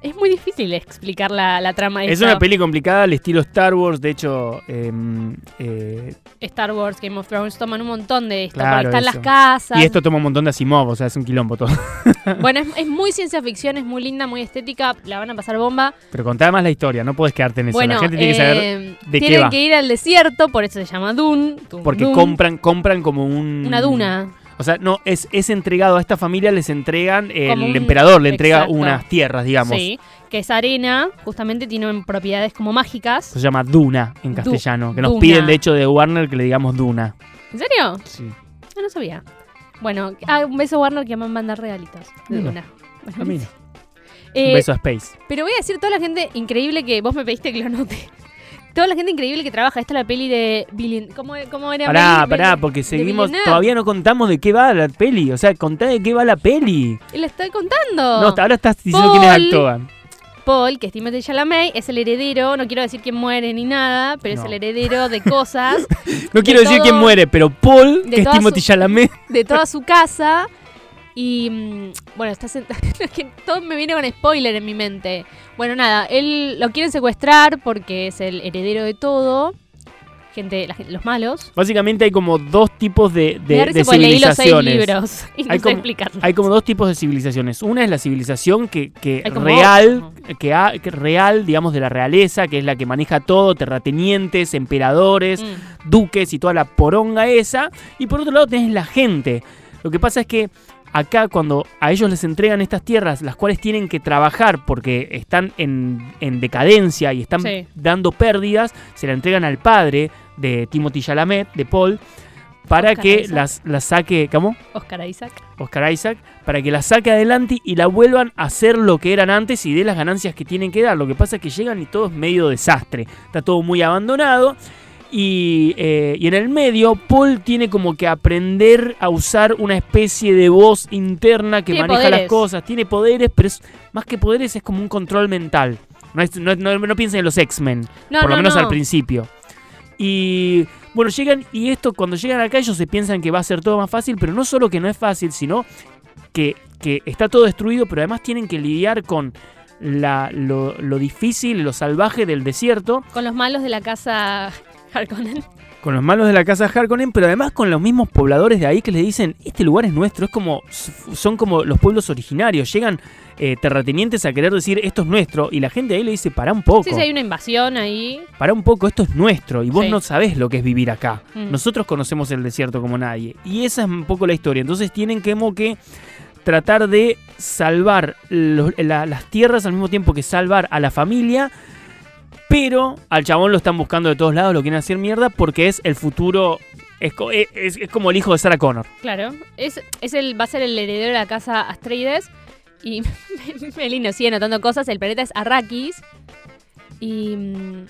es muy difícil explicar la, la trama de Es una peli complicada al estilo Star Wars. De hecho, em, eh, Star Wars, Game of Thrones toman un montón de esto. Claro, porque están eso. las casas. y esto toma un montón de Asimov, o sea, es un quilombo todo. Bueno, es, es muy ciencia ficción, es muy linda, muy estética. La van a pasar bomba. Pero contá más la historia, no puedes quedarte en eso. bueno, la gente tiene que saber eh, de qué tienen que ir al desierto, por eso se llama Dune. Dune, Porque Dune, compran, compran como un. Una duna. O sea, no, es, es entregado a esta familia, les entregan, el un- emperador le entrega Exacto. unas tierras, digamos. Sí, que es arena, justamente tienen propiedades como mágicas. Se llama Duna en Du- castellano. Que nos Duna. piden, de hecho, de Warner que le digamos Duna. ¿En serio? Sí. Ah, no sabía. Bueno, ah, un beso Warner que me mandar regalitos. De Mira. Duna. Bueno, A mí no. eh, Un beso a Space. Pero voy a decir toda la gente increíble que vos me pediste que lo note. Toda la gente increíble que trabaja. Esta es la peli de Billy. ¿Cómo, cómo era? Pará, pará, porque seguimos. Todavía no contamos de qué va la peli. O sea, contá de qué va la peli. Le estoy contando. No, ahora estás diciendo quiénes Paul. actúan. Paul, que es Chalamet, es el heredero. No quiero decir quién muere ni nada, pero es el heredero de cosas No quiero decir todo- quién muere, pero Paul, que es Timothy su- Chalamet. de toda su casa. Y mm, bueno, está sentado. todo me viene con spoiler en mi mente. Bueno, nada, él lo quieren secuestrar porque es el heredero de todo. Gente, la los malos. Básicamente hay como dos tipos de, de, leí los seis civilizaciones. libros y no Hay sé como- explicarlos. Hay como dos tipos de civilizaciones. Una es la civilización que, que real, que, ha- que real, digamos, de la realeza, que es la que maneja todo, terratenientes, emperadores, Mm. duques y toda la poronga esa. Y por otro lado tenés la gente. Lo que pasa es que acá cuando a ellos les entregan estas tierras, las cuales tienen que trabajar porque están en, en decadencia y están Sí. dando pérdidas, se la entregan al padre de Timothy Chalamet, de Paul, para Oscar que Isaac. las, las saque, ¿cómo? Oscar Isaac. Oscar Isaac, para que la saque adelante y la vuelvan a hacer lo que eran antes y de las ganancias que tienen que dar. Lo que pasa es que llegan y todo es medio desastre. Está todo muy abandonado. Y, eh, y en el medio, Paul tiene como que aprender a usar una especie de voz interna que Tiene maneja las cosas. Tiene poderes, pero es, más que poderes es como un control mental. No, es- no, no- no piensen en los X-Men, por lo no, menos no. al principio. Y bueno, llegan y esto cuando llegan acá ellos se piensan que va a ser todo más fácil, pero no solo que no es fácil, sino que, que está todo destruido, pero además tienen que lidiar con la, lo, lo difícil lo salvaje del desierto, Con los malos de la casa Harkonnen. con los malos de la casa Harkonnen, pero además con los mismos pobladores de ahí que les dicen, este lugar es nuestro, es como, son como los pueblos originarios, llegan eh, terratenientes a querer decir, esto es nuestro, y la gente ahí le dice, para un poco. Sí, sí, hay una invasión ahí. para un poco, esto es nuestro y vos Sí. no sabés lo que es vivir acá. Mm. Nosotros conocemos el desierto como nadie. Y esa es un poco la historia. Entonces tienen que como que tratar de salvar los- la- las tierras al mismo tiempo que salvar a la familia. Pero al chabón lo están buscando de todos lados, lo quieren hacer mierda porque es el futuro. Es, co- es- como el hijo de Sarah Connor. Claro. Es, es va a ser el heredero de la casa Astreides. Y Melino sigue notando cosas. El planeta es Arrakis. Y. mm,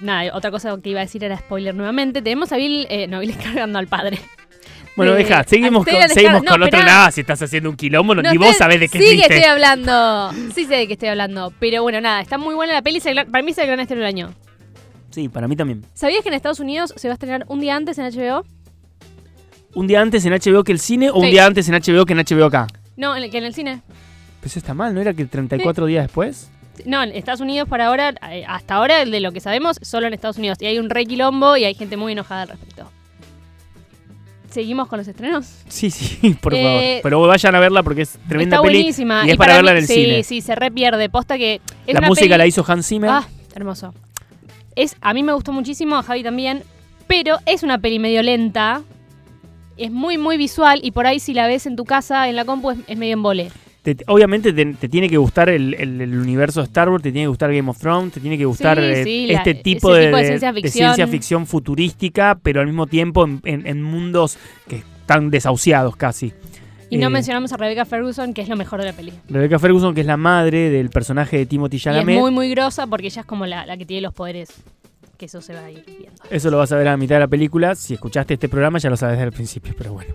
Nada, otra cosa que iba a decir era spoiler nuevamente. Tenemos a Bill. Eh, no, Bill cargando al padre. Bueno, De- deja, seguimos con, seguimos con otro nada. Si estás haciendo un quilombo, no, ni vos sabés de qué Sí que estoy hablando. Sí sé de qué estoy hablando. Pero bueno, nada, está muy buena la peli. para mí es el gran estreno del año. Sí, para mí también. ¿Sabías que en Estados Unidos se va a estrenar un día antes en HBO? ¿Un día antes en HBO que el cine o un Sí. día antes en HBO que en HBO acá? No, en el, que en el cine. Pues eso está mal, ¿no era que 34 días después? No, en Estados Unidos por ahora, eh, hasta ahora de lo que sabemos, solo en Estados Unidos. Y hay un re quilombo y hay gente muy enojada al respecto. ¿Seguimos con los estrenos? Sí, sí, por Eh, favor. Pero vayan a verla porque es tremenda Está peli. buenísima. y es para verla en el sí, cine. Sí, se re pierde. Posta que es la una música peli- la hizo Hans Zimmer. Ah, hermoso. Es, a mí me gustó muchísimo, a Javi también, pero es una peli medio lenta. Es muy, muy visual y por ahí si la ves en tu casa, en la compu, es, es medio en vole. Te- obviamente te, te tiene que gustar el, el- el universo de Star Wars, te tiene que gustar Game of Thrones, te tiene que gustar Sí, eh, sí, este tipo, de, tipo de de- ciencia de ficción. ciencia ficción futurística, pero al mismo tiempo en, en- en mundos que están desahuciados casi. Y no Eh, mencionamos a Rebecca Ferguson, que es lo mejor de la peli. Rebecca Ferguson, que es la madre del personaje de Timothy Y es Chalamet. muy, muy grosa porque ella es como la, la que tiene los poderes. Que eso se va a ir viendo. Eso lo vas a ver a la mitad de la película. Si escuchaste este programa ya lo sabes desde el principio, pero bueno.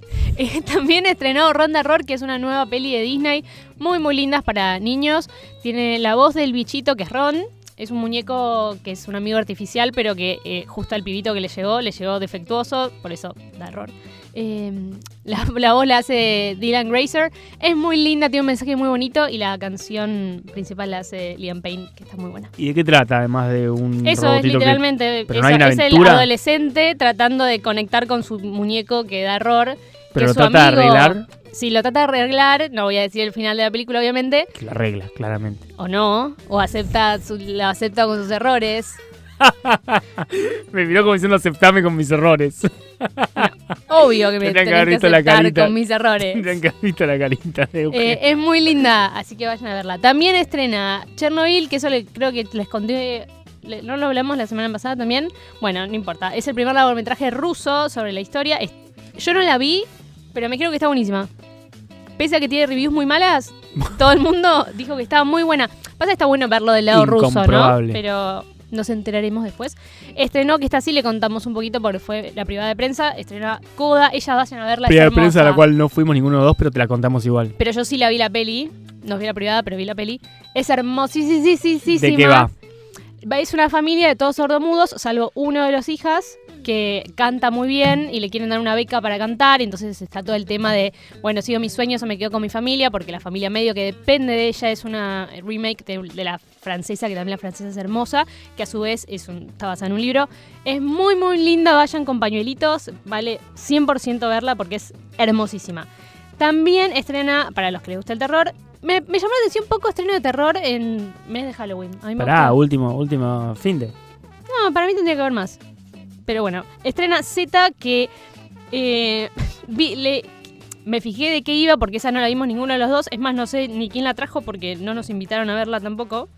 Eh, también estrenó Ronda Roar, que es una nueva peli de Disney, muy muy lindas para niños. Tiene la voz del bichito que es Ron. Es un muñeco que es un amigo artificial, pero que eh, justo al pibito que le llegó, le llegó defectuoso, por eso da error. Eh, la, la voz la hace Dylan Grazer. Es muy linda, tiene un mensaje muy bonito. Y la canción principal la hace Liam Payne, que está muy buena. ¿Y de qué trata, además de un Eso es robotito que- literalmente. pero es, no es el aventura? adolescente tratando de conectar con su muñeco que da error. Pero que lo su trata de amigo- arreglar. Sí, lo trata de arreglar. No voy a decir el final de la película, obviamente. Que la regla, claramente. O no. O acepta, su- lo acepta con sus errores. Me miró como diciendo aceptame con mis errores. Obvio que me que tenés haber que visto la carita. con mis errores. Tendrían que haber visto la carita de. Eh, es muy linda, así que vayan a verla. También estrena Chernobyl, que eso le- creo que les conté. le- ¿No lo hablamos la semana pasada también? Bueno, no importa. Es el primer largometraje ruso sobre la historia. Es- yo no la vi, pero me creo que está buenísima. Pese a que tiene reviews muy malas, todo el mundo dijo que estaba muy buena. Pasa que está bueno verlo del lado ruso, ¿no? Pero nos enteraremos después. Estrenó, que está así, le contamos un poquito porque fue la privada de prensa. Estrenó Coda, ella vayan a verla. es Primera de prensa a la cual no fuimos ninguno de dos, pero te la contamos igual. Pero yo sí la vi la peli. No vi la privada, pero vi la peli. Es hermosísima. ¿De qué va? Va- Es una familia de todos sordomudos, salvo uno de los hijas que canta muy bien y le quieren dar una beca para cantar. Y entonces está todo el tema de, bueno, sigo mis sueños o me quedo con mi familia, porque la familia medio que depende de ella es una remake de, de la francesa, que también la francesa es hermosa, que a su vez es un- está basada en un libro. Es muy, muy linda. Vayan con pañuelitos. Vale 100% verla porque es hermosísima. También estrena, para los que les gusta el terror, me, me llamó la atención un poco estreno de terror en mes de Halloween. A mí me Pará, gustó. último, último fin de. No, para mí tendría que haber más. Pero bueno, estrena Z que eh, vi- le- me fijé de qué iba porque esa no la vimos ninguno de los dos. Es más, no sé ni quién la trajo porque no nos invitaron a verla tampoco.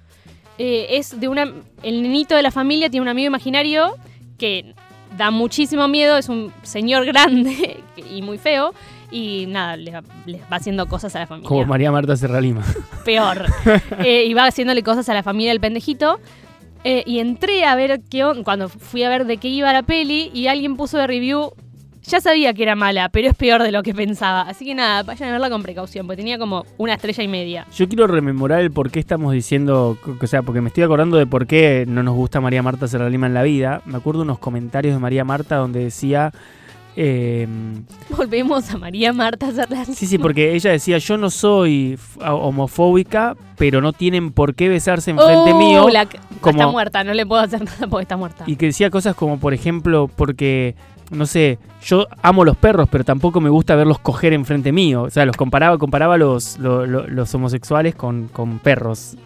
Eh, es de una... El nenito de la familia tiene un amigo imaginario que da muchísimo miedo. Es un señor grande y muy feo. Y nada, les va, les va haciendo cosas a la familia Como María Marta Serralima. peor. Eh, y va haciéndole cosas a la familia del pendejito. Eh, y entré a ver qué cuando fui a ver de qué iba la peli y alguien puso de review. Ya sabía que era mala, pero es peor de lo que pensaba. Así que nada, vayan a verla con precaución, porque tenía como una estrella y media. Yo quiero rememorar el por qué estamos diciendo, o sea, porque me estoy acordando de por qué no nos gusta María Marta Serralima en la vida. Me acuerdo unos comentarios de María Marta donde decía... eh, Volvemos a María Marta Serralima. sí, sí, porque ella decía, yo no soy homofóbica, pero no tienen por qué besarse enfrente Oh, mío. la- como- Está muerta, no le puedo hacer nada porque está muerta. Y que decía cosas como, por ejemplo, porque, no sé, yo amo los perros, pero tampoco me gusta verlos coger enfrente mío. O sea, los comparaba, comparaba los, lo- lo- los homosexuales con, con perros.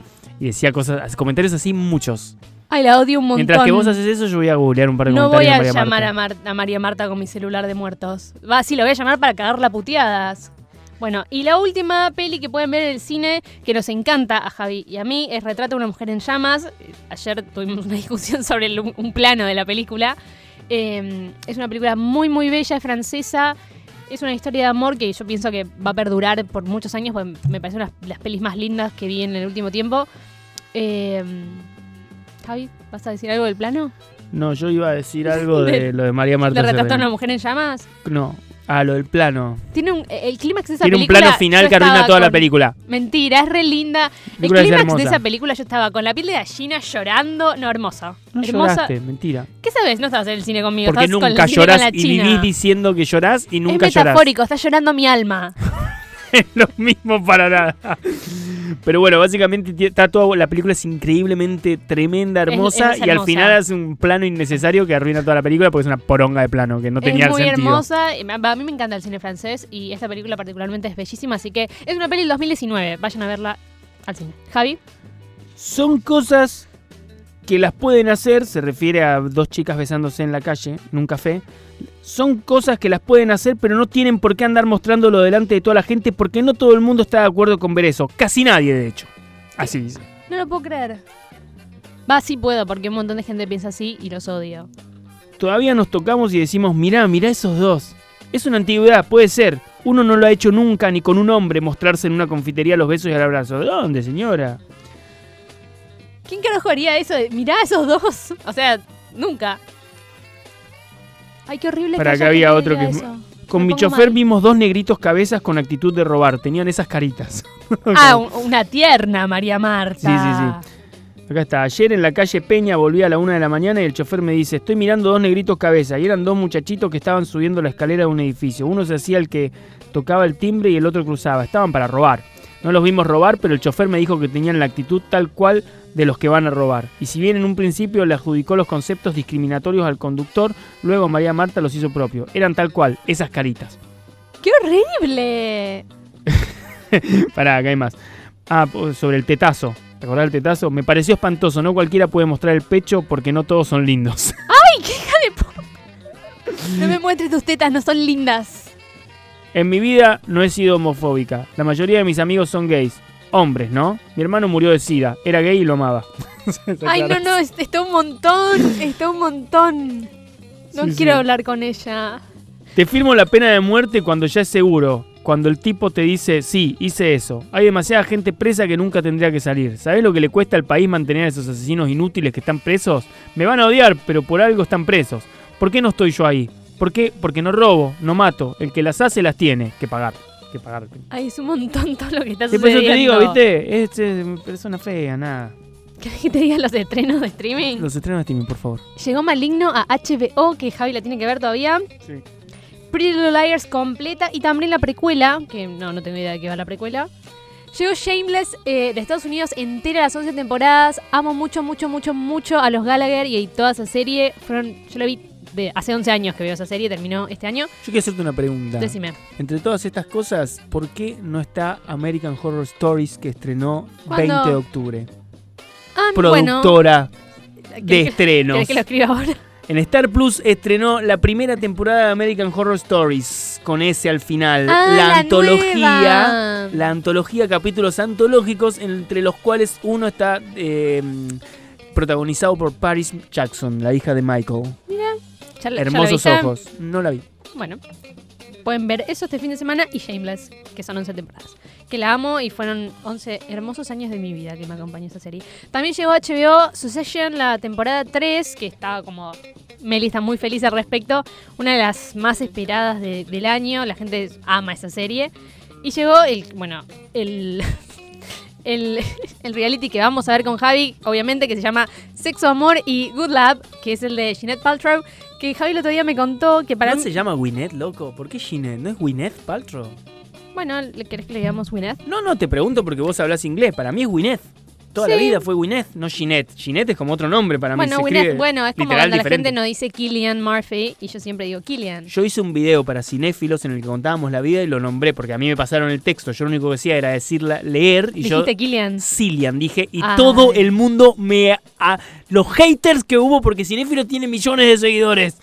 Y decía cosas, comentarios así muchos. Ay, la odio un montón. Mientras que vos haces eso, yo voy a googlear un par de No voy a María llamar Marta. a, Mar- a María Marta con mi celular de muertos. Va, sí, lo voy a llamar para cagarla puteadas. Bueno, y la última peli que pueden ver en el cine, que nos encanta a Javi y a mí, es Retrata de una mujer en llamas. Ayer tuvimos una discusión sobre el- un plano de la película. Eh, es una película muy, muy bella, es francesa. Es una historia de amor que yo pienso que va a perdurar por muchos años, porque me parece una de las pelis más lindas que vi en el último tiempo. Eh, Javi, ¿vas a decir algo del plano? No, yo iba a decir algo de, De- lo de María Marta. ¿Le retrata a una mujer en llamas? No, a lo del plano. Tiene un, el clímax de esa Tiene un película. plano final que arruina toda la película. Mentira, es re linda. El película es clímax de esa película yo estaba con la piel de gallina llorando. No, hermosa. No hermosa. lloraste, mentira. ¿Qué sabes? No estabas en el cine conmigo. Porque estabas nunca llorás con la y vivís diciendo que llorás y nunca es llorás. metafórico, está llorando mi alma. es lo mismo para nada. Pero bueno, básicamente está toda la película es increíbmente tremenda, Es- hermosa y al final hace un plano innecesario que arruina toda la película porque es una poronga de plano que no tenía es muy sentido. hermosa. A mí me encanta el cine francés y esta película particularmente es bellísima. Así que es una peli del 2019. Vayan a verla al cine. Javi. Son cosas que las pueden hacer, se refiere a dos chicas besándose en la calle, en un café. Son cosas que las pueden hacer, pero no tienen por qué andar mostrándolo delante de toda la gente porque no todo el mundo está de acuerdo con ver eso. Casi nadie, de hecho. Así dice. No lo puedo creer. Va, sí puedo, porque un montón de gente piensa así y los odio. todavía nos tocamos y decimos, mirá, mirá esos dos. Es una antigüedad, puede ser. Uno no lo ha hecho nunca ni con un hombre mostrarse en una confitería los besos y el abrazo. ¿De dónde, señora? ¿Quién carajo haría eso de mirá a esos dos? O sea, nunca. Ay, qué horrible Para que acá había otro que eso. Con Me mi chofer mal. vimos dos negritos cabezas con actitud de robar. Tenían esas caritas. Ah, un- una tierna María Marta. Sí, sí, sí. Acá está. Ayer en la calle Peña volví a la una de la mañana y el chofer me dice, estoy mirando dos negritos cabeza. Y eran dos muchachitos que estaban subiendo la escalera de un edificio. Uno se hacía el que tocaba el timbre y el otro cruzaba. Estaban para robar. No los vimos robar, pero el chofer me dijo que tenían la actitud tal cual de los que van a robar. Y si bien en un principio le adjudicó los conceptos discriminatorios al conductor, luego María Marta los hizo propio. Eran tal cual, esas caritas. ¡Qué horrible! Pará, acá hay más. Ah, sobre el tetazo. ¿Te acordás del tetazo? Me pareció espantoso. No cualquiera puede mostrar el pecho porque no todos son lindos. ¡Ay, qué hija de pu- No me muestres tus tetas, no son lindas. En mi vida no he sido homofóbica. La mayoría de mis amigos son gays. Hombres, ¿no? Mi hermano murió de sida. Era gay y lo amaba. Ay, no, no, es- está un montón, está un montón. No Sí, quiero sí. hablar con ella. Te firmo la pena de muerte cuando ya es seguro. Cuando el tipo te dice, sí, hice eso. Hay demasiada gente presa que nunca tendría que salir. ¿Sabes lo que le cuesta al país mantener a esos asesinos inútiles que están presos? Me van a odiar, pero por algo están presos. ¿Por qué no estoy yo ahí? ¿Por qué? Porque no robo, no mato. El que las hace las tiene que pagar. Que pagar. Ay, es un montón todo lo que está Sí, por eso sucediendo. te digo, ¿viste? Es eh, persona fea, nada. ¿Querés que te diga los estrenos de streaming? Los estrenos de Steam, por favor. Llegó Maligno a HBO, que Javi la tiene que ver todavía. Sí. Pretty Little Liars completa y también la precuela, que no, no tengo idea de qué va la precuela. Llegó Shameless eh, de Estados Unidos entera las 11 temporadas. Amo mucho, mucho, mucho, mucho a los Gallagher y toda esa serie. Fueron, yo la vi de hace 11 años que veo esa serie, terminó este año. Yo quiero hacerte una pregunta. Decime. Entre todas estas cosas, ¿por qué no está American Horror Stories que estrenó ¿Cuándo? 20 de octubre? Ah, Productora de ¿querés que- estrenos. ¿Querés que lo escriba ahora? En Star Plus estrenó la primera temporada de American Horror Stories, con ese al final. Ah, la, la antología. nueva. La antología, capítulos antológicos, entre los cuales uno está eh, protagonizado por Paris Jackson, la hija de Michael. Ya la- ya la Hermosos viste. ojos. No la vi. Bueno, pueden ver eso este fin de semana y Shameless, que son 11 temporadas. Que la amo y fueron 11 hermosos años de mi vida que me acompañó esa serie. También llegó HBO Succession, la temporada 3, que está como. Meli está muy feliz al respecto. Una de las más esperadas de- del año. La gente ama esa serie. Y llegó el. Bueno, el. El, el reality que vamos a ver con Javi, obviamente, que se llama Sexo, Amor y Good Lab, que es el de Jeanette Paltrow, que Javi el otro día me contó que para ¿No mí... se llama Gwyneth, loco? ¿Por qué Ginette? ¿No es Gwyneth Paltrow? Bueno, ¿le querés que le digamos Gwyneth? No, no, te pregunto porque vos hablas inglés. Para mí es Gwyneth. Toda la vida fue Gwyneth, no Ginette. Ginette es como otro nombre para mí. Bueno, se Gwyneth, bueno, es como cuando diferente. la gente no dice Killian Murphy y yo siempre digo Killian. Yo hice un video para cinéfilos en el que contábamos la vida y lo nombré porque a mí me pasaron el texto. Yo lo único que hacía era decirla, leer y yo Dijiste Killian. Cillian dije y Ay. todo el mundo me a- los haters que hubo porque cinéfilo tiene millones de seguidores.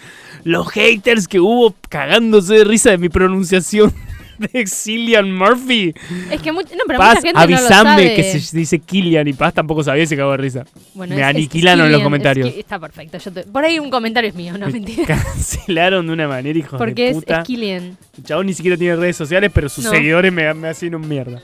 Los haters que hubo cagándose de risa de mi pronunciación de Cillian Murphy. Es que much- no, pero Paz, mucha gente no lo avísame sabe. que se dice Killian y Paz tampoco sabía y se cagó de risa. Bueno, me es- es- es aniquilaron en los comentarios. es está perfecto. yo te- por ahí un comentario es mío, no mentira. Cancelaron de una manera, Porque de puta. es Killian. El chabón ni siquiera tiene redes sociales, pero sus No. seguidores me, me hacían mierda.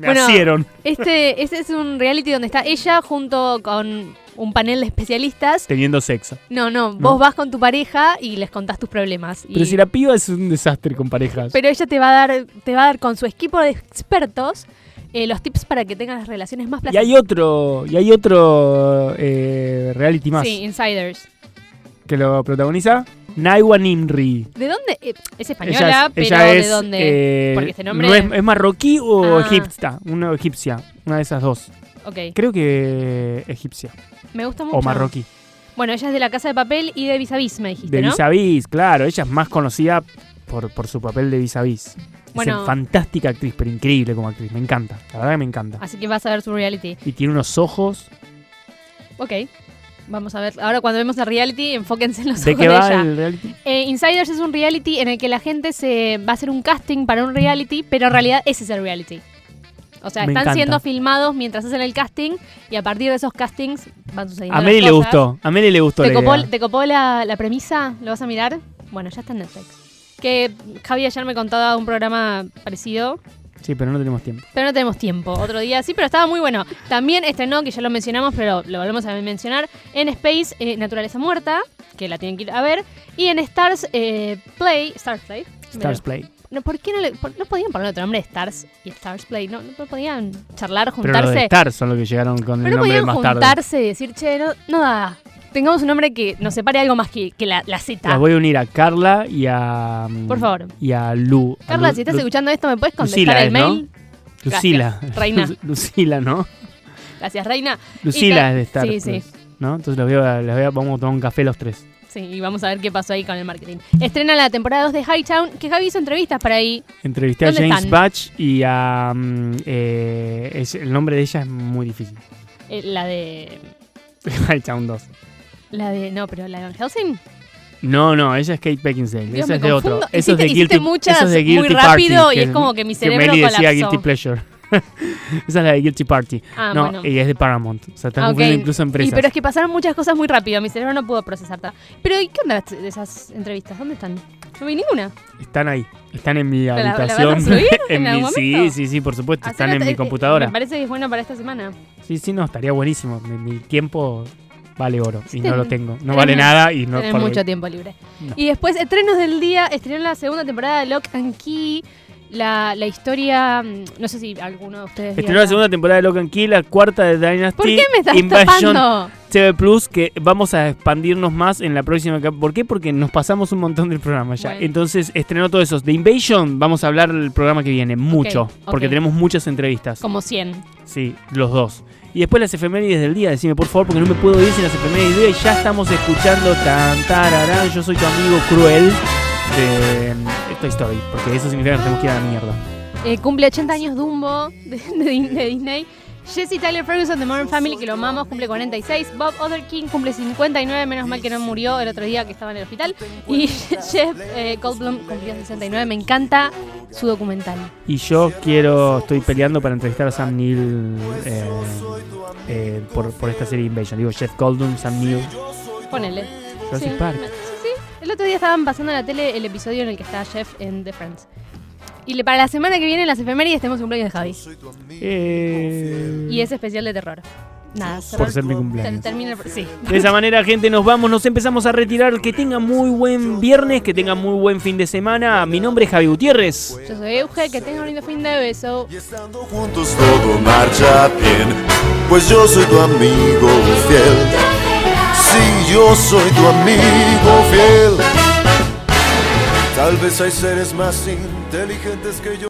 Me Bueno, hicieron. Este, este es un reality donde está ella junto con un panel de especialistas. Teniendo sexo. No, no, No. vos vas con tu pareja y les contás tus problemas. Pero Y- si la piba es un desastre con parejas. pero ella te va a dar, te va a dar con su equipo de expertos eh, los tips para que tengas las relaciones más y placenteras. hay otro, y hay otro eh, reality más Sí, Insiders. que lo protagoniza Naiwa Nimri. ¿De dónde? Eh, es Ella española, es, pero ella ¿de es, dónde? eh, Porque este nombre. no es, es marroquí o Ah. egipcia, una egipcia, una de esas dos. Ok, Creo que egipcia me gusta mucho. o marroquí. Bueno, ella es de la Casa de Papel y de Vis a Vis, me dijiste, De ¿no? Vis a Vis, claro, ella es más conocida por, por su papel de Vis a Vis. Bueno. Es fantástica actriz, pero increíble como actriz, me encanta, la verdad que me encanta. Así que vas a ver su reality. Y tiene unos ojos. Ok. Vamos a ver. Ahora cuando vemos el reality, enfóquense en los ¿De ojos qué de va ella. el reality? Eh, Insiders es un reality en el que la gente se va a hacer un casting para un reality, pero en realidad ese es el reality. O sea, Me están encanta. siendo filmados mientras hacen el casting y a partir de esos castings van sucediendo A las Mary le cosas. gustó, a Mary le gustó ¿Te la copó, idea. te copó la, la premisa? ¿Lo vas a mirar? Bueno, ya está en Netflix. Que Javi ayer me contaba un programa parecido, Sí, pero no tenemos tiempo. pero no tenemos tiempo. Otro día sí, pero estaba muy bueno. También estrenó, que ya lo mencionamos, pero lo volvemos a mencionar, en Space eh, Naturaleza Muerta, que la tienen que ir a ver. Y en Stars eh, Play, Stars Play, Stars Play. No, ¿Por qué no, le, por- no podían poner otro nombre de Stars y Stars Play? No, no podían charlar, Pero los de juntarse. Stars son los que llegaron con el Pero nombre podían más tarde. juntarse y decir, che, no, no da. Tengamos un nombre que nos separe algo más que, que la, la Z. Las voy a unir a Carla y a. mm, Por favor. Y a Lu. a Carla, Lu- si estás Lu- escuchando esto, ¿me puedes contestar Lucila el es, ¿no? mail? Lucila. Gracias, reina. Lucila, ¿no? Gracias, Reina. Lucila es de Stars. Sí, sí. ¿No? Entonces los a, los voy a- vamos a tomar un café los tres. Sí, y vamos a ver qué pasó ahí con el marketing. Estrena la temporada 2 de Hightown, que Javi hizo entrevistas para ahí. Entrevisté a ¿Dónde James están? Batch y a. mm, eh, es- el nombre de ella es muy difícil. Eh, la de. Hightown 2. La de. No, pero la de Van Helsing. No, no, ella es Kate Beckinsale. Dios, esa es de otro. Eso es de Guilty, muchas eso es de muy Guilty rápido Party, y es como que mi que cerebro Meli decía colapsó. Guilty Pleasure. esa es la de Guilty Party. Ah, no, bueno. y es de Paramount. O sea, estás Ah, ok. confundiendo incluso Y, empresas. pero es que pasaron muchas cosas muy rápido. Mi cerebro no pudo procesar. Pero, ¿y qué onda de esas entrevistas? ¿Dónde están? No vi ninguna. Están ahí. Están en mi la- la habitación. subir en en mi, sí, sí, sí, por supuesto. Están en mi computadora. Me parece que es bueno para esta semana. Sí, sí, no, estaría buenísimo. Mi, mi tiempo vale oro y no lo tengo. No vale nada y no Tenés por- mucho tiempo libre. No. Y después, estrenos del día, estrenó la segunda temporada de Lock and Key. La, la historia, mm, no sé si alguno de ustedes. Estrenó la segunda temporada de Lock and Key, la cuarta de Dynasty. ¿Por qué me estás Invasion tapando? TV Plus, que vamos a expandirnos más en la próxima. ¿Por qué? Porque nos pasamos un montón del programa ya. Bueno. Entonces estrenó todo eso. De Invasion vamos a hablar el programa que viene, mucho. Porque tenemos muchas entrevistas. Como 100. Sí, los dos. Y después las efemérides del día, decime por favor, porque no me puedo ir sin las efemérides del día. Y ya estamos escuchando tan tararán, yo soy tu amigo cruel de Toy Story. Porque eso significa que nos tenemos que ir a la mierda. Eh, cumple 80 años Dumbo de, de Di- de Disney. Jesse Tyler Ferguson de Modern Family, que lo amamos, cumple 46. Bob Otherkin cumple 59, menos mal que no murió el otro día que estaba en el hospital. Y Jeff eh, Goldblum cumplió 69. Me encanta su documental. Y yo quiero, estoy peleando para entrevistar a Sam Neill eh, eh, por, por esta serie Invasion. Digo, Jeff Goldblum, Sam Neill, Ponele. Jurassic Sí, Park. El otro día estaban pasando en la tele el episodio en el que está Jeff en The Friends. Y le- para la semana que viene, en las efemérides, tenemos un cumpleaños de Javi. Eh, Y es especial de terror. Nada, por ser mi cumpleaños. termina el- Sí. De esa manera, gente, nos vamos, nos empezamos a retirar. Que tengan muy buen viernes, que tengan muy buen fin de semana. Mi nombre es Javi Gutiérrez. Yo soy Euge, que tengan un lindo fin de beso. Y estando juntos todo marcha bien, pues yo soy tu amigo fiel. Sí, yo soy tu amigo fiel. Tal vez hay seres más inteligentes que yo.